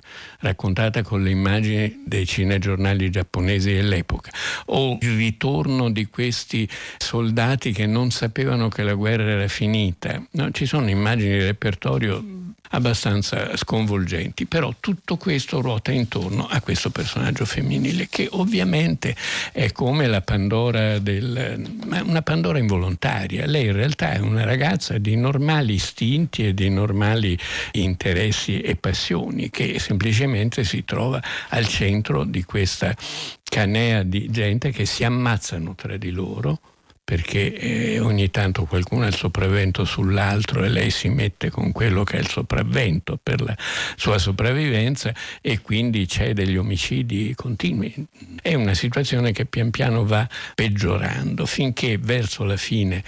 raccontata con le immagini dei cinegiornali giapponesi dell'epoca, o il ritorno di questi soldati che non sapevano che la guerra era finita. No, ci sono immagini di repertorio proprio abbastanza sconvolgenti, però tutto questo ruota intorno a questo personaggio femminile che ovviamente è come la Pandora del una Pandora involontaria. Lei in realtà è una ragazza di normali istinti e di normali interessi e passioni che semplicemente si trova al centro di questa canea di gente che si ammazzano tra di loro perché eh, ogni tanto qualcuno ha il sopravvento sull'altro e lei si mette con quello che è il sopravvento per la sua sopravvivenza e quindi c'è degli omicidi continui. È una situazione che pian piano va peggiorando finché verso la fine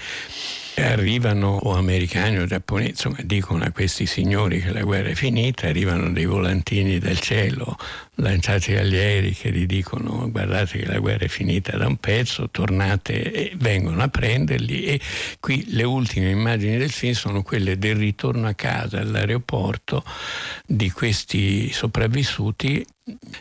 arrivano o americani o giapponesi, insomma dicono a questi signori che la guerra è finita, arrivano dei volantini del cielo lanciati agli aerei che gli dicono guardate che la guerra è finita da un pezzo, tornate e vengono a prenderli. E qui le ultime immagini del film sono quelle del ritorno a casa all'aeroporto di questi sopravvissuti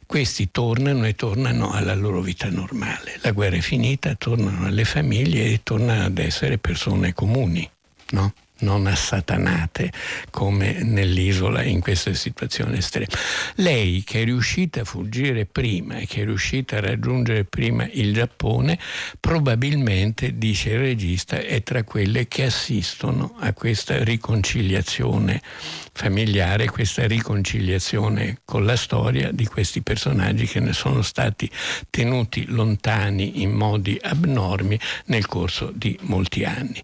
questi tornano e tornano alla loro vita normale. La guerra è finita, tornano alle famiglie e tornano ad essere persone comuni. no? Non assatanate come nell'isola in queste situazioni estreme. Lei che è riuscita a fuggire prima e che è riuscita a raggiungere prima il Giappone, probabilmente, dice il regista, è tra quelle che assistono a questa riconciliazione familiare, questa riconciliazione con la storia di questi personaggi che ne sono stati tenuti lontani in modi abnormi nel corso di molti anni.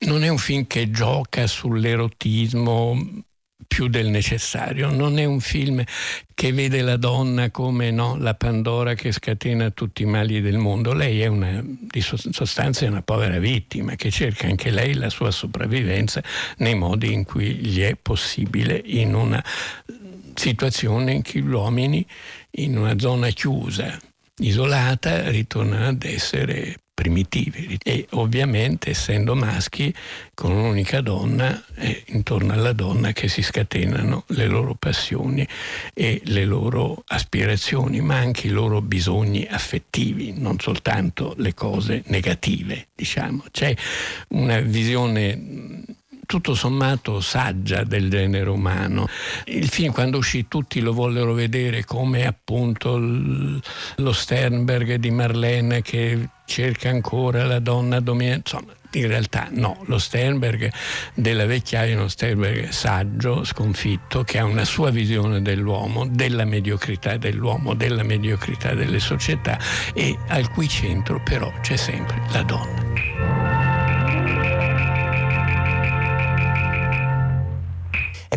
Non è un film che gioca sull'erotismo più del necessario. Non è un film che vede la donna come no, la Pandora che scatena tutti i mali del mondo. Lei è una, di sostanza una povera vittima che cerca anche lei la sua sopravvivenza nei modi in cui gli è possibile in una situazione in cui gli uomini in una zona chiusa, isolata, ritornano ad essere primitivi e ovviamente essendo maschi con un'unica donna è intorno alla donna che si scatenano le loro passioni e le loro aspirazioni ma anche i loro bisogni affettivi non soltanto le cose negative diciamo c'è una visione tutto sommato saggia del genere umano. Il film quando uscì tutti lo vollero vedere come appunto lo Sternberg di Marlene che cerca ancora la donna dominante, insomma in realtà no, lo Sternberg della vecchiaia è uno Sternberg saggio, sconfitto, che ha una sua visione dell'uomo, della mediocrità dell'uomo, della mediocrità delle società e al cui centro però c'è sempre la donna.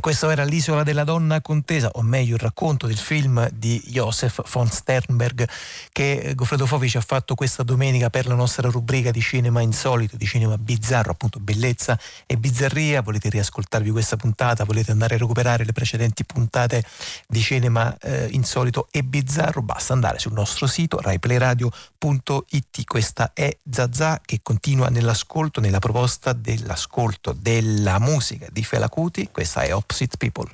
Questo era L'isola della donna contesa, o meglio il racconto del film di Josef von Sternberg che Goffredo Fofi ci ha fatto questa domenica per la nostra rubrica di cinema insolito, di cinema bizzarro, appunto bellezza e bizzarria. Volete riascoltarvi questa puntata, volete andare a recuperare le precedenti puntate di cinema eh, insolito e bizzarro, basta andare sul nostro sito raiplayradio.it. Questa è Zazà che continua nell'ascolto, nella proposta dell'ascolto della musica di Fela Kuti. Questa è opposite people.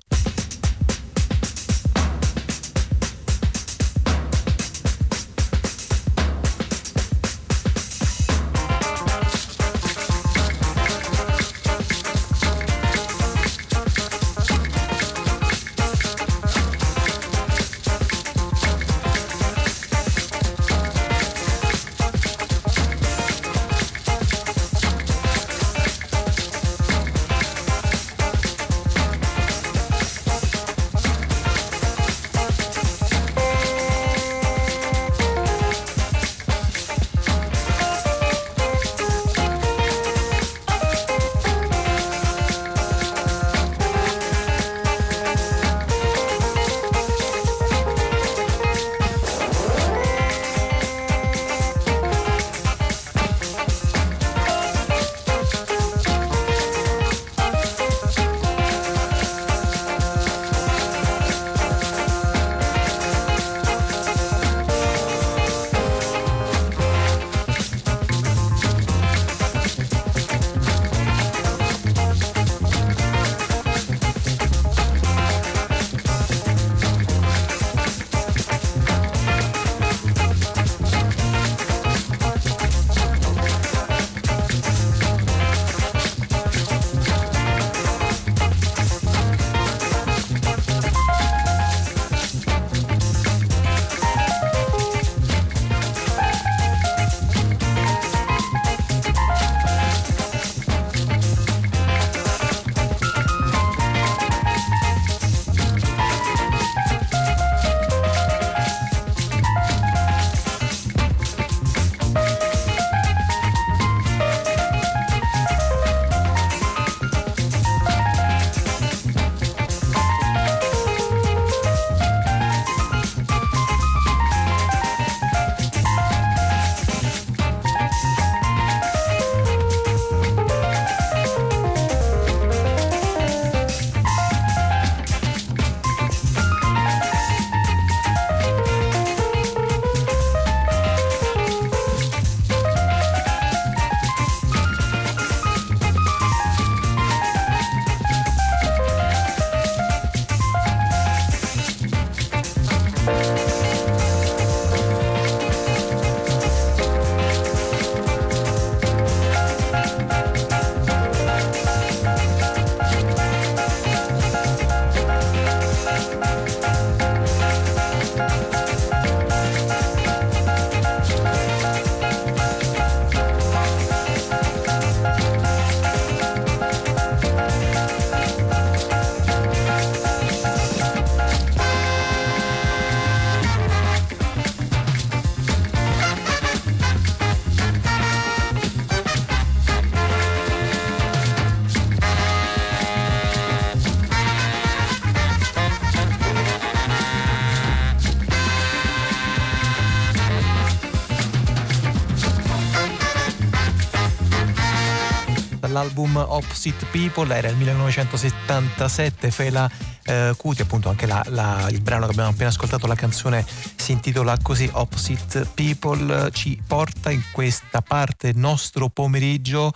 Opposite People, era il 1977, Fela eh, Cuti, appunto anche la, la, il brano che abbiamo appena ascoltato, la canzone si intitola così Opposite People, ci porta in questa parte nostro pomeriggio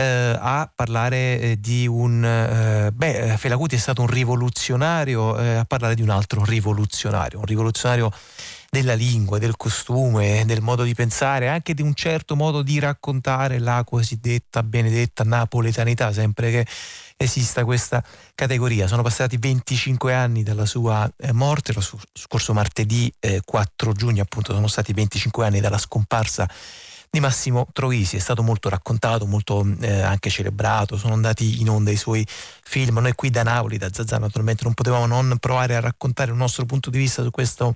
a parlare eh, di un... Eh, beh, Felacuti è stato un rivoluzionario, eh, a parlare di un altro rivoluzionario, un rivoluzionario della lingua, del costume, del modo di pensare, anche di un certo modo di raccontare la cosiddetta benedetta napoletanità, sempre che esista questa categoria. Sono passati 25 anni dalla sua eh, morte, lo scorso martedì eh, 4 giugno appunto sono stati 25 anni dalla scomparsa di Massimo Troisi, è stato molto raccontato, molto eh, anche celebrato, sono andati in onda i suoi film, noi qui da Napoli, da Zazà naturalmente non potevamo non provare a raccontare il nostro punto di vista su questo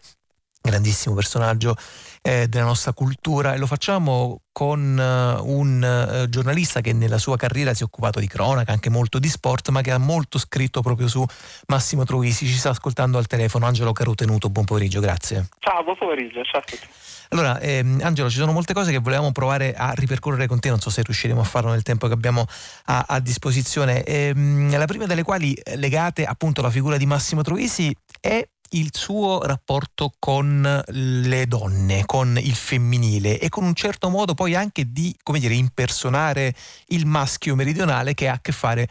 grandissimo personaggio eh, della nostra cultura e lo facciamo con uh, un uh, giornalista che nella sua carriera si è occupato di cronaca, anche molto di sport, ma che ha molto scritto proprio su Massimo Troisi. Ci sta ascoltando al telefono Angelo Carutenuto, buon pomeriggio, grazie. Ciao, buon pomeriggio, ciao a tutti. Allora, ehm, Angelo, ci sono molte cose che volevamo provare a ripercorrere con te, non so se riusciremo a farlo nel tempo che abbiamo a, a disposizione. Ehm, la prima delle quali legate appunto alla figura di Massimo Troisi è il suo rapporto con le donne, con il femminile e con un certo modo poi anche di, come dire, impersonare il maschio meridionale che ha a che fare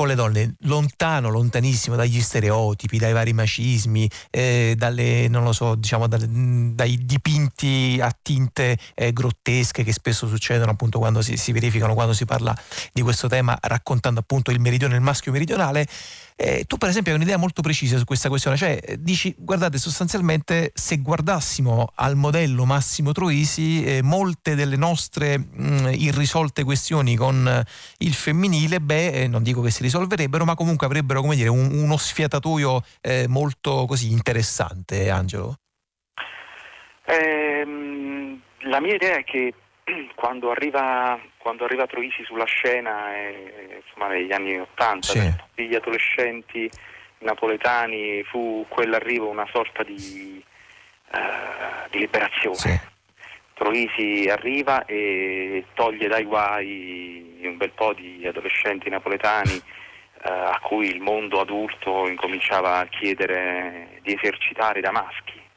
con le donne, lontano, lontanissimo dagli stereotipi, dai vari macismi, eh, dalle, non lo so, diciamo, dalle, dai dipinti a tinte eh, grottesche che spesso succedono appunto quando si, si verificano, quando si parla di questo tema, raccontando appunto il meridione, il maschio meridionale. Eh, tu per esempio hai un'idea molto precisa su questa questione, cioè eh, dici guardate sostanzialmente se guardassimo al modello Massimo Troisi eh, molte delle nostre mh, irrisolte questioni con eh, il femminile, beh eh, non dico che si risolverebbero ma comunque avrebbero come dire un, uno sfiatatoio eh, molto così interessante Angelo. Ehm, la mia idea è che [clears throat] quando arriva, quando arriva Troisi sulla scena, eh, insomma, negli anni Ottanta, sì. tutti gli adolescenti napoletani fu quell'arrivo una sorta di, uh, di liberazione. Sì. Troisi arriva e toglie dai guai un bel po' di adolescenti napoletani uh, a cui il mondo adulto incominciava a chiedere di esercitare da maschi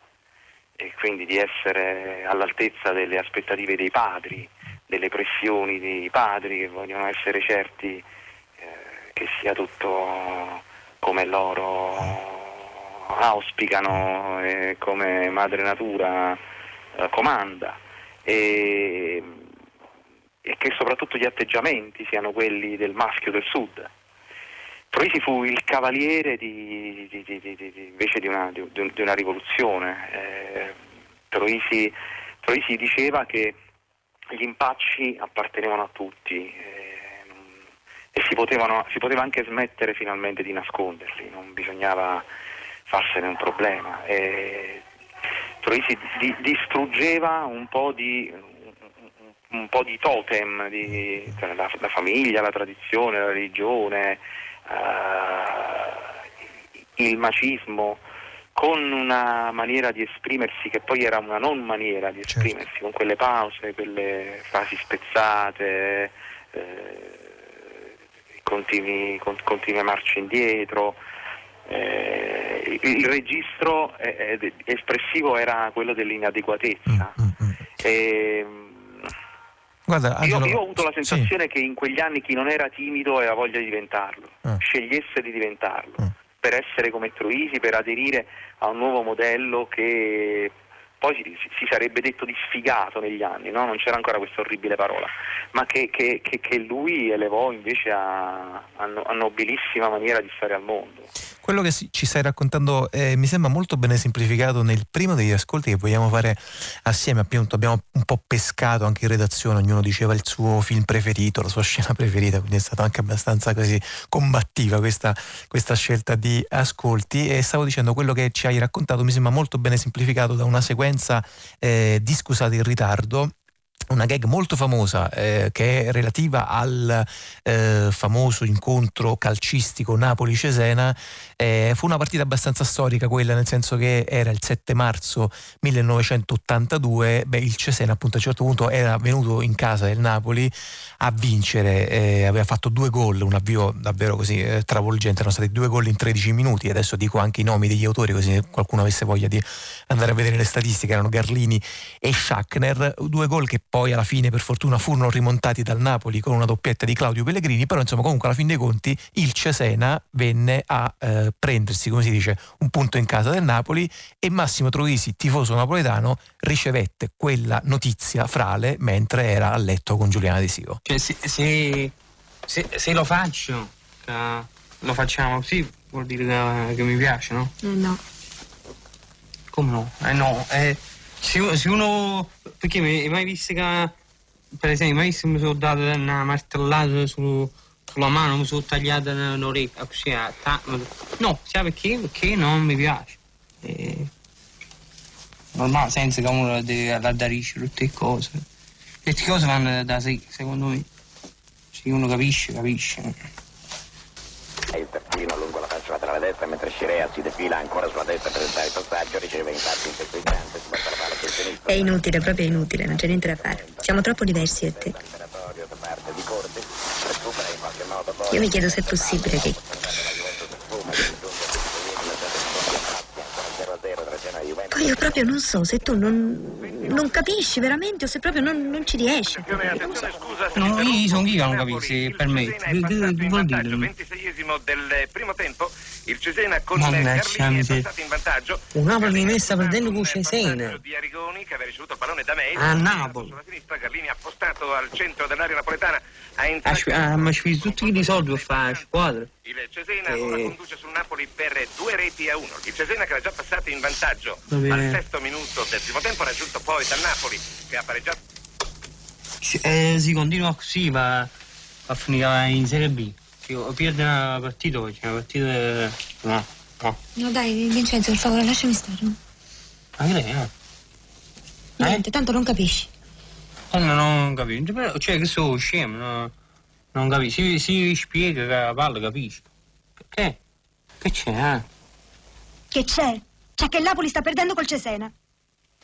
e quindi di essere all'altezza delle aspettative dei padri, delle pressioni dei padri che vogliono essere certi eh, che sia tutto come loro auspicano e come madre natura eh, comanda e, e che soprattutto gli atteggiamenti siano quelli del maschio del sud. Troisi fu il cavaliere di, di, di, invece di una, una rivoluzione. Eh, Troisi, Troisi, diceva che gli impacci appartenevano a tutti eh, e si, potevano, si, poteva anche smettere finalmente di nasconderli, non bisognava farsene un problema. Eh, Troisi distruggeva un po' di, un po' di totem, di, cioè la, la, famiglia, la tradizione, la religione, eh, il macismo con una maniera di esprimersi che poi era una non maniera di certo. esprimersi, certo. con quelle pause, quelle frasi spezzate, eh, continui, continue marce indietro. Eh, il registro eh, espressivo era quello dell'inadeguatezza. Mm, mm, mm. E, Guarda, Angelo, io, io, ho avuto la sensazione sì. che in quegli anni chi non era timido aveva voglia di diventarlo, ah. scegliesse di diventarlo, ah. per essere come Troisi, per aderire a un nuovo modello che poi si, si, sarebbe detto di sfigato negli anni, no? non c'era ancora questa orribile parola, ma che, che, che, che lui elevò invece a, a, a, nobilissima maniera di stare al mondo. Quello che ci stai raccontando eh, mi sembra molto bene semplificato nel primo degli ascolti che vogliamo fare assieme, appunto abbiamo un po' pescato anche in redazione, ognuno diceva il suo film preferito, la sua [laughs] scena preferita, quindi è stata anche abbastanza così combattiva questa, questa scelta di ascolti. E stavo dicendo quello che ci hai raccontato mi sembra molto bene semplificato da una sequenza eh, di Scusate il ritardo una gag molto famosa eh, che è relativa al eh, famoso incontro calcistico Napoli-Cesena. Eh, fu una partita abbastanza storica quella, nel senso che era il 7 marzo 1982. Beh, il Cesena appunto a un certo punto era venuto in casa del Napoli a vincere, eh, aveva fatto due gol, un avvio davvero così eh, travolgente, erano stati due gol in 13 minuti, adesso dico anche i nomi degli autori così qualcuno avesse voglia di andare a vedere le statistiche, erano Garlini e Schachner, due gol che poi alla fine per fortuna furono rimontati dal Napoli con una doppietta di Claudio Pellegrini, però insomma comunque alla fin dei conti il Cesena venne a eh, prendersi, come si dice, un punto in casa del Napoli e Massimo Troisi, tifoso napoletano, ricevette quella notizia frale mentre era a letto con Giuliana De Sigo. Cioè, se, se, se, se lo faccio, uh, lo facciamo, sì, vuol dire che, che mi piace, no? Eh no. Come no? Eh no, eh, se, se, uno... Perché mi hai mai visto che, per esempio, mai visto mi sono dato una martellata su, sulla mano, mi sono tagliata un'orecchia, così, eh, ta, no, sai perché? Perché non mi piace. Eh, normale, senza che uno deve allardarisce tutte le cose. Queste cose vanno da sé, secondo me. Se uno capisce, capisce. Il tappino lungo la faccia laterale destra mentre Scirea si defila ancora sulla destra per entrare il passaggio, riceve infatti in questo istante, si È inutile, proprio inutile, non c'è niente da fare. Siamo troppo diversi io e te. Io mi chiedo se è possibile che Poi io proprio non so se tu non, non capisci veramente o se proprio non, non ci riesci. No, io sono io che non capisci, per me. Che, che vuol dire? 26esimo del primo tempo, il Cesena con Carlini è passato in vantaggio. Un Napoli mi sta perdendo con Cesena. Di Arrigoni che aveva ricevuto il pallone da Meis. A Napoli. Sulla sinistra Carlini ha postato al centro dell'area napoletana. Ha entrato ah, ma ci fai tutti i soldi per fare la squadra. il Cesena Eh. ora conduce sul Napoli per due reti a uno. Il Cesena che era già passato in vantaggio Va al sesto minuto del primo tempo, raggiunto poi dal Napoli che ha pareggiato. Eh, si continua così, ma a finire in Serie B. Io perdo una partita, c'è una partita... No, no. No dai, Vincenzo, per favore, lasciami stare. no? Ma che lei, eh? Niente, tanto non capisci. Oh, no, non capisco. Però, Cioè, che sono scemo, no? Non capisco. Si, si spiega che la palla capisco. Che? Che c'è, eh? Che c'è? C'è che il Napoli sta perdendo col Cesena.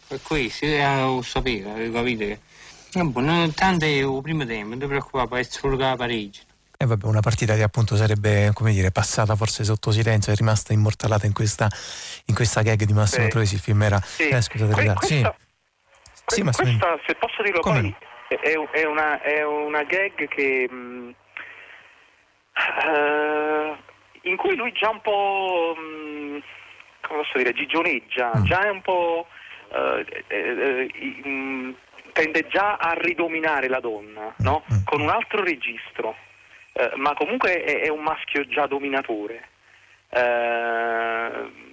E questo, eh, lo sapevo, eh, capite? Eh, boh, no, tanto è il primo tempo, non ti preoccupare, essere solo che la pareggio. E vabbè, una partita che appunto sarebbe, come dire, passata forse sotto silenzio, è rimasta immortalata in questa, in questa gag di Massimo Sì. Troisi, il film era... Sì. Eh, scusate, Que- ragazzi. Sì. questa- Sì, Massimo. Questa, se posso dirlo Come poi, è, è una, è una gag che, mh, eh, in cui lui già un po', mh, come posso dire, gigioneggia, Mm. già è un po', eh, eh, eh, mh, tende già a ridominare la donna, no? Mm. Con un altro registro, Eh, ma comunque è, è un maschio già dominatore. Eh,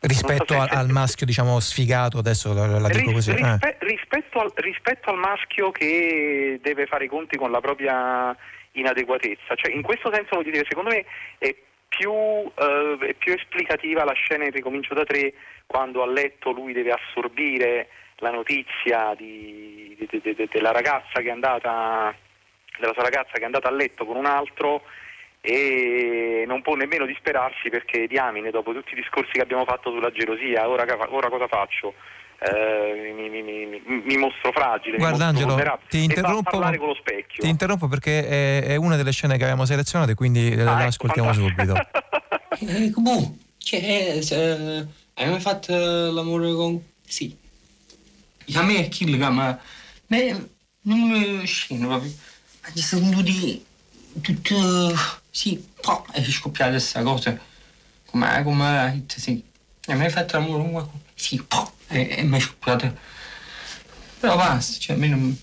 Rispetto so al, maschio, diciamo, sfigato, adesso la, la dico così. eh. rispe- rispetto, al, rispetto al maschio che deve fare i conti con la propria inadeguatezza, cioè in questo senso voglio dire, secondo me è più, eh, è più esplicativa la scena in Ricomincio da tre quando a letto lui deve assorbire la notizia di- de- de- della ragazza che è andata della sua ragazza che è andata a letto con un altro e non può nemmeno disperarsi perché diamine dopo tutti i discorsi che abbiamo fatto sulla gelosia ora, ora cosa faccio? Eh, mi, mi- mi- mi- mostro fragile, mi Guarda mostro Angelo, ti interrompo, parlare con lo specchio. ti interrompo perché è, è una delle scene che avevamo selezionato e quindi Ah, la ecco, ascoltiamo subito. [laughs] Eh, boh, cioè, se- hai mai fatto l'amore con... Sì. A me è kill, ma... me- non mi scende proprio. Ci sono di... tutto... Sì, po', è scoppiata questa cosa. Come, come, sì. Hai mai fatto l'amore qualcuno? Sì, e, e mi è scoppiata. Però basta, cioè, a me non...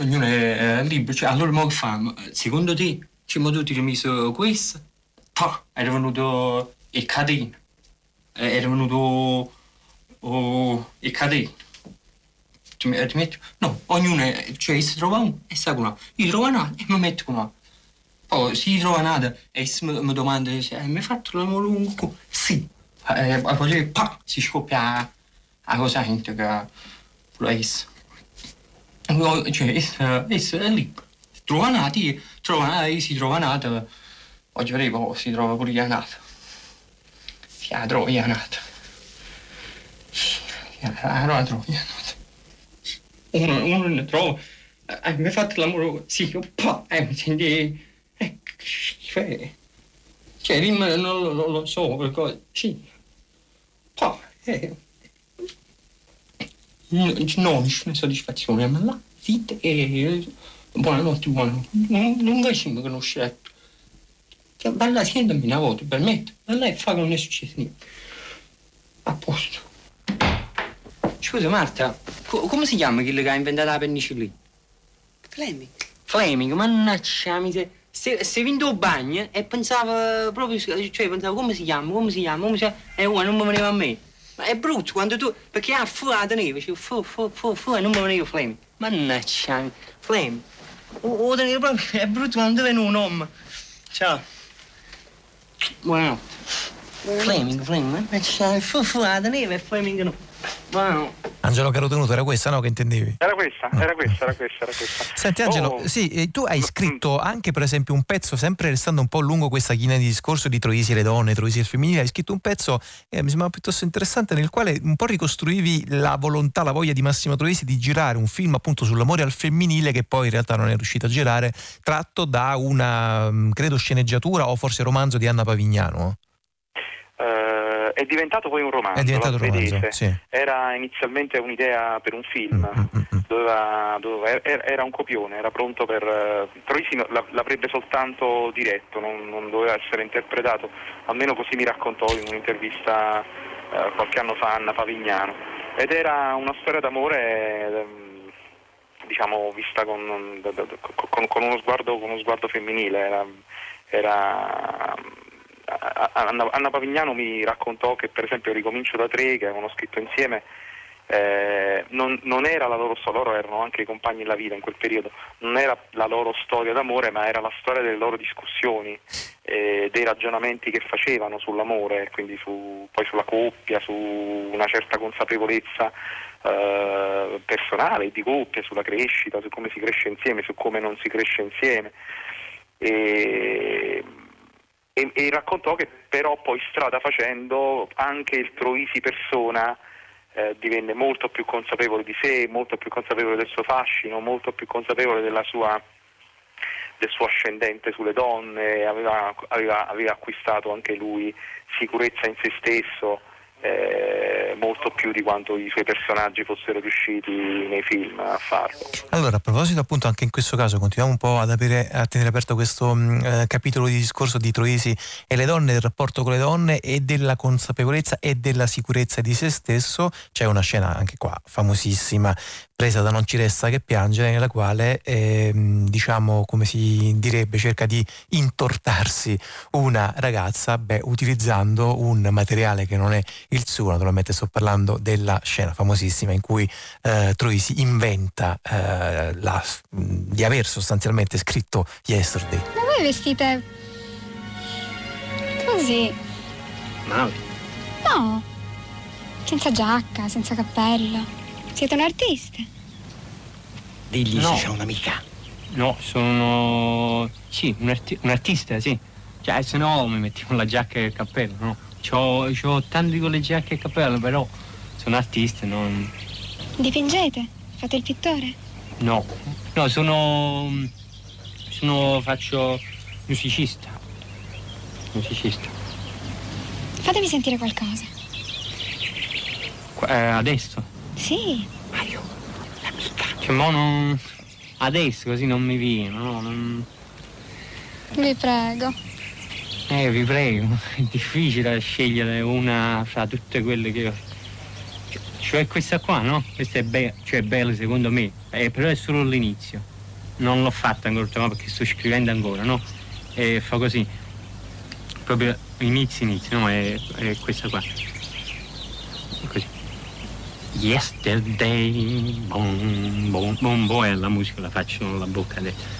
Ognuno è, libero, cioè, allora mo che famo? Secondo te, ci mo tutti ci messo questo? Pa, era venuto il catino. Eh, Era venuto oh, il catino. Ti, ti metti? No, ognuno, cioè si trova uno e sa uno. Io trovo uno e mi metto uno. Poi si trova nada e mi, mi domanda, hai mai fatto l'amore qualcuno? Sì. Eh, E poi pa, si scoppia la cosa gente che lo è. Cioè, è lì. Trova nati, trova, si trova nata. Oggi vedremo, si trova pure la nata. Si trova la nata. Non la trovo nata. Uno, ne trova. Eh, mi ha fatto l'amore sì, pa, eh, mi senti... Eh, cioè... Cioè, non, non, non lo so, perché... Sì. Pa, eh... No, nessuna soddisfazione, ma là, zitta e... Buonanotte, buonanotte. Non, non vai mi conoscere. Cioè, balla siendami una volta, permette. Balla e fa che non è successo niente. A posto. Scusa Marta, co- come si chiama quello che ha inventato la penicillina? Fleming. Fleming, mannaggia miseria. Se, se vinto il bagno e pensavo proprio, cioè pensavo come si chiama, come si chiama, come si chiama, e uno non mi veniva a me. Ma è brutto quando tu, perché ha fu la tenevo, cioè fu, fu, fu, fu e non mi veniva Fleming. Mannaggia, Fleming. O, o tenevo proprio, è brutto quando viene un uomo. Ciao. Buonanotte. Fleming, Fleming, mannaggia, fu, fu la tenevo e Fleming no. Buonanotte. Angelo Carotenuto era questa, no? Che intendevi? Era questa, era questa, era questa, era questa. Senti Angelo, Oh, sì, eh, tu hai scritto anche per esempio un pezzo, sempre restando un po' lungo questa china di discorso di Troisi e le donne, Troisi e il femminile, hai scritto un pezzo che mi sembrava piuttosto interessante nel quale un po' ricostruivi la volontà, la voglia di Massimo Troisi di girare un film appunto sull'amore al femminile che poi in realtà non è riuscito a girare, tratto da una, mh, credo, sceneggiatura o forse romanzo di Anna Pavignano. Eh, è diventato poi un romanzo. È diventato un romanzo, sì. Mm, Era inizialmente un'idea per un film, doveva- doveva- era era un copione, era pronto per... eh, Troisi no- la- l'avrebbe soltanto diretto, non, non doveva essere interpretato, almeno così mi raccontò in un'intervista eh, qualche anno fa Anna Pavignano. Ed era una storia d'amore... ehm, diciamo vista con, con- con uno, sguardo, con uno sguardo femminile era, era- Anna, Anna Pavignano mi raccontò che per esempio Ricomincio da tre che avevano scritto insieme eh, non, non era la loro storia, loro erano anche i compagni della vita in quel periodo, non era la loro storia d'amore ma era la storia delle loro discussioni, eh, dei ragionamenti che facevano sull'amore, quindi su- poi sulla coppia, su una certa consapevolezza eh, personale, di coppia, sulla crescita, su come si cresce insieme, su come non si cresce insieme. E, e, e raccontò che però poi strada facendo anche il Troisi persona eh, divenne molto più consapevole di sé, molto più consapevole del suo fascino, molto più consapevole sua, del suo ascendente sulle donne, aveva, aveva- aveva acquistato anche lui sicurezza in se stesso, eh, molto più di quanto i suoi personaggi fossero riusciti nei film a farlo. Allora, a proposito appunto anche in questo caso continuiamo un po' ad aprire, a tenere aperto questo mh, eh, capitolo di discorso di Troisi e le donne, del rapporto con le donne e della consapevolezza e della sicurezza di se stesso. C'è una scena anche qua famosissima presa da Non ci resta che piangere nella quale ehm, diciamo come si direbbe cerca di intortarsi una ragazza beh, utilizzando un materiale che non è il suo, naturalmente sto parlando della scena famosissima in cui eh, Troisi inventa eh, la- di aver sostanzialmente scritto Yesterday. Ma voi vestite così? Male. No, senza giacca, senza cappello. Siete un artista? Digli se c'è un'amica. No, sono... sì, un, arti- un artista, sì. Cioè, se no mi mettiamo la giacca e il cappello, no? C'ho, c'ho tanti con le giacche e cappello, però sono artista, non... Dipingete? Fate il pittore? No, no, sono... sono... faccio musicista. Musicista. Fatemi sentire qualcosa. Qua- eh, adesso? Sì. Cioè, mo non... Adesso così non mi viene, no? Non... Vi prego. Eh, vi prego, è difficile scegliere una fra tutte quelle che ho. Cioè questa qua, no? Questa è bella, cioè bella secondo me, eh, però è solo l'inizio. Non l'ho fatta ancora no, perché sto scrivendo ancora, no? E fa così. Proprio inizio inizio, no? È, è questa qua. Così. Yesterday, boom, boom, boom, boom, è la musica la faccio con la bocca adesso.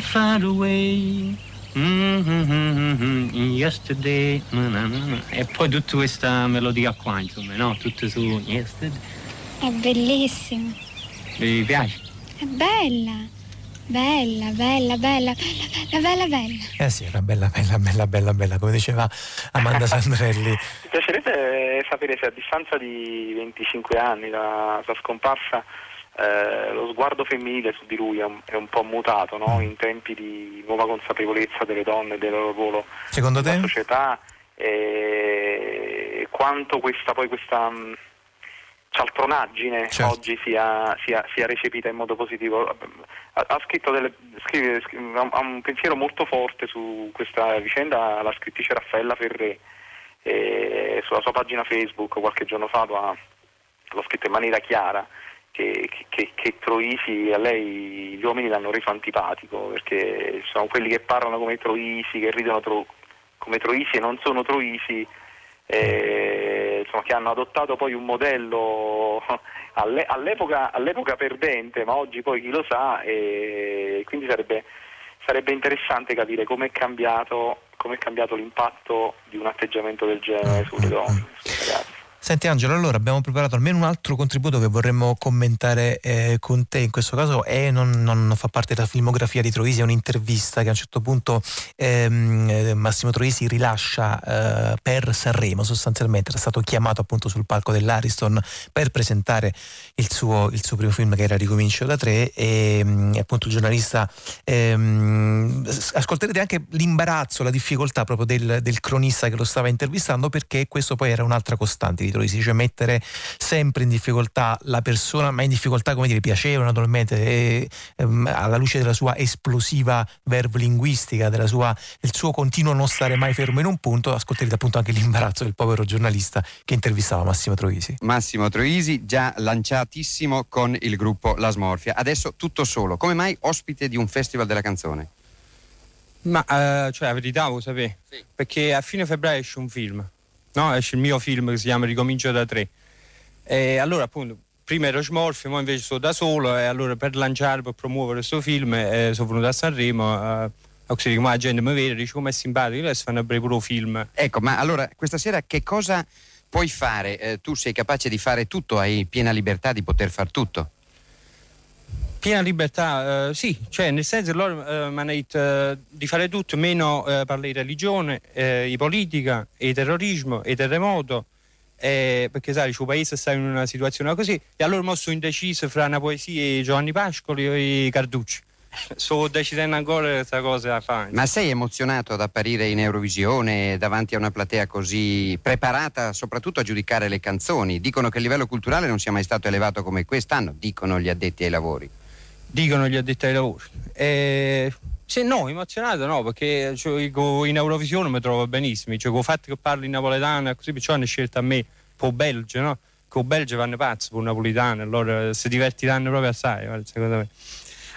Far away. Mm-hmm, yesterday. E poi tutta questa melodia qua, insomma, no? Tutto su yesterday. È bellissima. Vi piace? È bella. Bella, bella, bella, bella, bella, bella. Eh sì, era bella, bella, bella, bella, bella, come diceva Amanda Sandrelli. [laughs] Mi piacerebbe sapere se a distanza di 25 anni dalla sua scomparsa eh, lo sguardo femminile su di lui è un, è un po' mutato no? in tempi di nuova consapevolezza delle donne e del loro ruolo Secondo nella te? società e quanto questa poi questa mh, cialtronaggine Certo. oggi sia, sia- sia recepita in modo positivo. Ha, ha scritto delle, scrive- scrive- ha un pensiero molto forte su questa vicenda la scrittrice Raffaella Ferré e sulla sua pagina Facebook qualche giorno fa lo ha, l'ho scritto in maniera chiara che, che- che Troisi a lei gli uomini l'hanno reso antipatico perché sono quelli che parlano come Troisi, che ridono tro- come Troisi e non sono Troisi eh, insomma, che hanno adottato poi un modello [laughs] alle- all'epoca, all'epoca perdente, ma oggi poi chi lo sa, e quindi sarebbe, sarebbe interessante capire cambiato, com'è cambiato l'impatto di un atteggiamento del genere sulle donne. Senti Angelo, allora abbiamo preparato almeno un altro contributo che vorremmo commentare eh, con te, in questo caso è, non, non fa parte della filmografia di Troisi, è un'intervista che a un certo punto ehm, eh, Massimo Troisi rilascia eh, per Sanremo, sostanzialmente. Era stato chiamato appunto sul palco dell'Ariston per presentare il suo, il suo primo film che era Ricomincio da tre. E mm, appunto il giornalista, ehm, ascolterete anche l'imbarazzo, la difficoltà proprio del, del cronista che lo stava intervistando perché questo poi era un'altra costante di Troisi, cioè mettere sempre in difficoltà la persona, ma in difficoltà come dire piacevole naturalmente, e, ehm, alla luce della sua esplosiva verve linguistica, della sua, del suo continuo non stare mai fermo in un punto, ascolterete appunto anche l'imbarazzo del povero giornalista che intervistava Massimo Troisi. Massimo Troisi, già lanciatissimo con il gruppo La Smorfia. Adesso tutto solo. Come mai ospite di un festival della canzone? Ma eh, cioè la verità vuoi sapere? Perché a fine febbraio esce un film, no? Esce il mio film che si chiama Ricomincio da tre. E allora appunto prima ero smorfio, ma invece sono da solo e allora per lanciare, per promuovere questo film eh, sono venuto a Sanremo. Eh, così come la gente mi vede, dice come è simpatico, adesso fanno pure film. Ecco, ma allora questa sera che cosa puoi fare? Eh, tu sei capace di fare tutto, hai piena libertà di poter far tutto. Piena libertà, eh, sì, cioè nel senso che loro eh, detto eh, di fare tutto, meno eh, parlare di religione, eh, di politica, di terrorismo, di terremoto, eh, perché sai, il suo paese sta in una situazione così, e allora mo sono indeciso fra una poesia e Giovanni Pascoli e Carducci. Sto decidendo ancora questa cosa da fare. Ma sei emozionato ad apparire in Eurovisione davanti a una platea così preparata soprattutto a giudicare le canzoni? Dicono che il livello culturale non sia mai stato elevato come quest'anno, dicono gli addetti ai lavori. Dicono gli addetti ai lavori. E, sì, no, emozionato no, perché cioè, in Eurovisione mi trovo benissimo, cioè, con il fatto che parlo in napoletano, così perciò hanno scelto a me, il Belgio, no? Con Belgio vanno pazzi il napoletano, allora si divertiranno proprio assai, secondo me.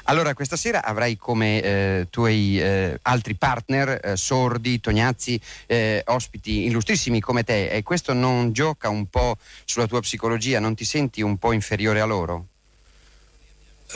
Allora, questa sera avrai come eh, tuoi eh, altri partner, eh, Sordi, Tognazzi, eh, ospiti illustrissimi come te e questo non gioca un po' sulla tua psicologia, non ti senti un po' inferiore a loro?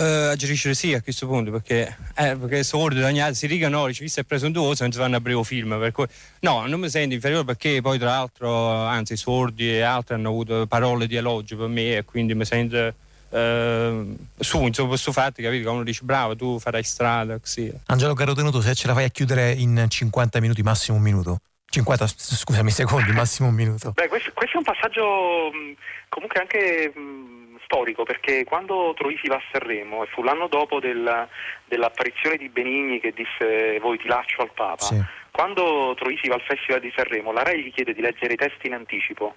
Uh, aggirisce sì a questo punto perché, eh, perché sordi ogni altro si riga no, dice visto è presuntuoso non si fanno a breve film per cui, no non mi sento inferiore perché poi tra l'altro anzi sordi e altri hanno avuto parole di elogio per me e quindi mi sento eh, su insomma questo fatto capito che uno dice bravo tu farai strada così Angelo caro tenuto, se ce la fai a chiudere in 50 minuti, massimo un minuto. 50, s- scusami, secondi, massimo un minuto. Beh, questo, questo è un passaggio mh, comunque anche mh, storico perché quando Troisi va a Sanremo e fu l'anno dopo del- dell'apparizione di Benigni che disse voi ti lascio al Papa, quando Troisi va al Festival di Sanremo la RAI gli chiede di leggere i testi in anticipo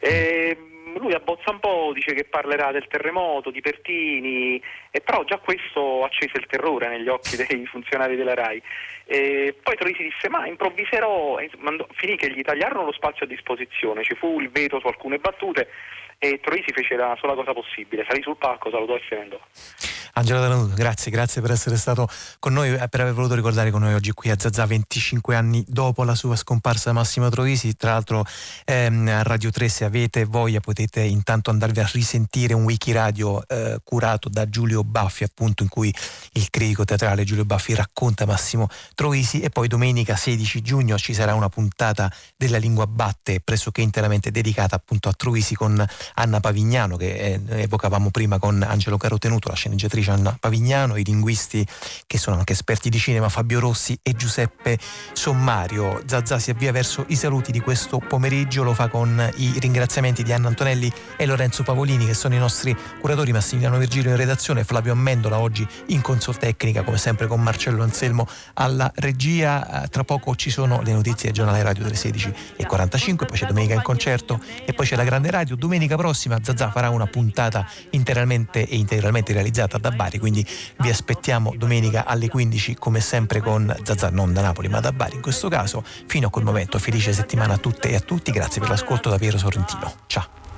e lui abbozza un po', dice che parlerà del terremoto, di Pertini, e però già questo accese il terrore negli occhi [laughs] dei funzionari della RAI. E poi Troisi disse ma improvviserò, e mandò- finì che gli tagliarono lo spazio a disposizione, ci fu il veto su alcune battute e Troisi fece la sola cosa possibile, salì sul palco, salutò e se ne andò. Angelo Danuto, grazie, grazie per essere stato con noi, eh, per aver voluto ricordare con noi oggi qui a Zazà 25 anni dopo la sua scomparsa Massimo Troisi. Tra l'altro ehm, a Radio 3 se avete voglia potete intanto andarvi a risentire un wiki radio eh, curato da Giulio Baffi, appunto in cui il critico teatrale Giulio Baffi racconta Massimo Troisi e poi domenica 16 giugno ci sarà una puntata della lingua batte pressoché interamente dedicata appunto a Troisi con Anna Pavignano che eh, evocavamo prima con Angelo Carotenuto, la sceneggiatrice Anna Pavignano, i linguisti che sono anche esperti di cinema Fabio Rossi e Giuseppe Sommario. Zazà si avvia verso i saluti di questo pomeriggio, lo fa con i ringraziamenti di Anna Antonelli e Lorenzo Pavolini che sono i nostri curatori, Massimiliano Virgilio in redazione, Flavio Ammendola oggi in consol tecnica come sempre con Marcello Anselmo alla regia. Eh, tra poco ci sono le notizie del giornale radio delle 16 e 45, poi c'è domenica in concerto e poi c'è la grande radio. Domenica prossima Zazà farà una puntata interamente e integralmente realizzata da Bari, quindi vi aspettiamo domenica alle 15 come sempre con Zazà, non da Napoli ma da Bari in questo caso. Fino a quel momento felice settimana a tutte e a tutti, grazie per l'ascolto da Piero Sorrentino. Ciao.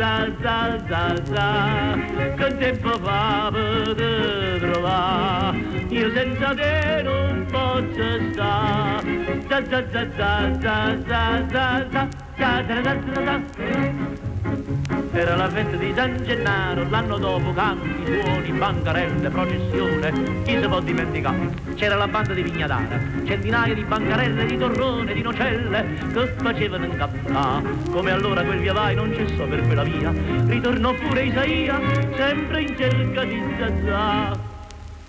za za za za che tempo fa per trovare io senza te non posso stare za za za za za za za za za za za era la festa di San Gennaro, l'anno dopo canti, suoni, bancarelle, processione, chi si può dimenticare? C'era la banda di Vignadara, centinaia di bancarelle, di torrone, di nocelle, che facevano incappare. Come allora quel via vai non cessò per quella via, ritornò pure Isaia, sempre in cerca di Zazà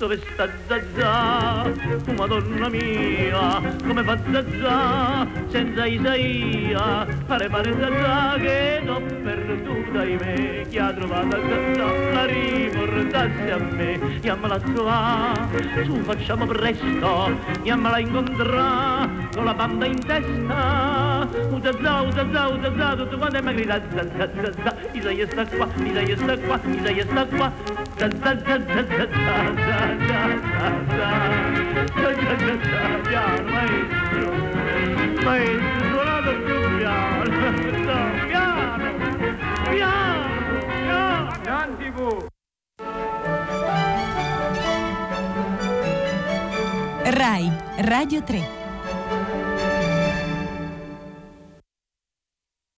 dove sta Zazà? Oh, madonna mia, come fa Zazà senza Isaia? Pare pare Zazà che l'ho perduta me. Chi ha trovato Zazà la riportassi a me. Chiamala a trovare, su facciamo presto, chiamala a incontrare con la banda in testa. Oh, Zazà, oh, Zazà, Zazà, tutto quanto è magrita. Zazà, Zazà, Isaia sta qua, Isaia sta qua, Isaia sta qua. Zazà, Zazà, Zazà, Zazà RAI, Radio 3.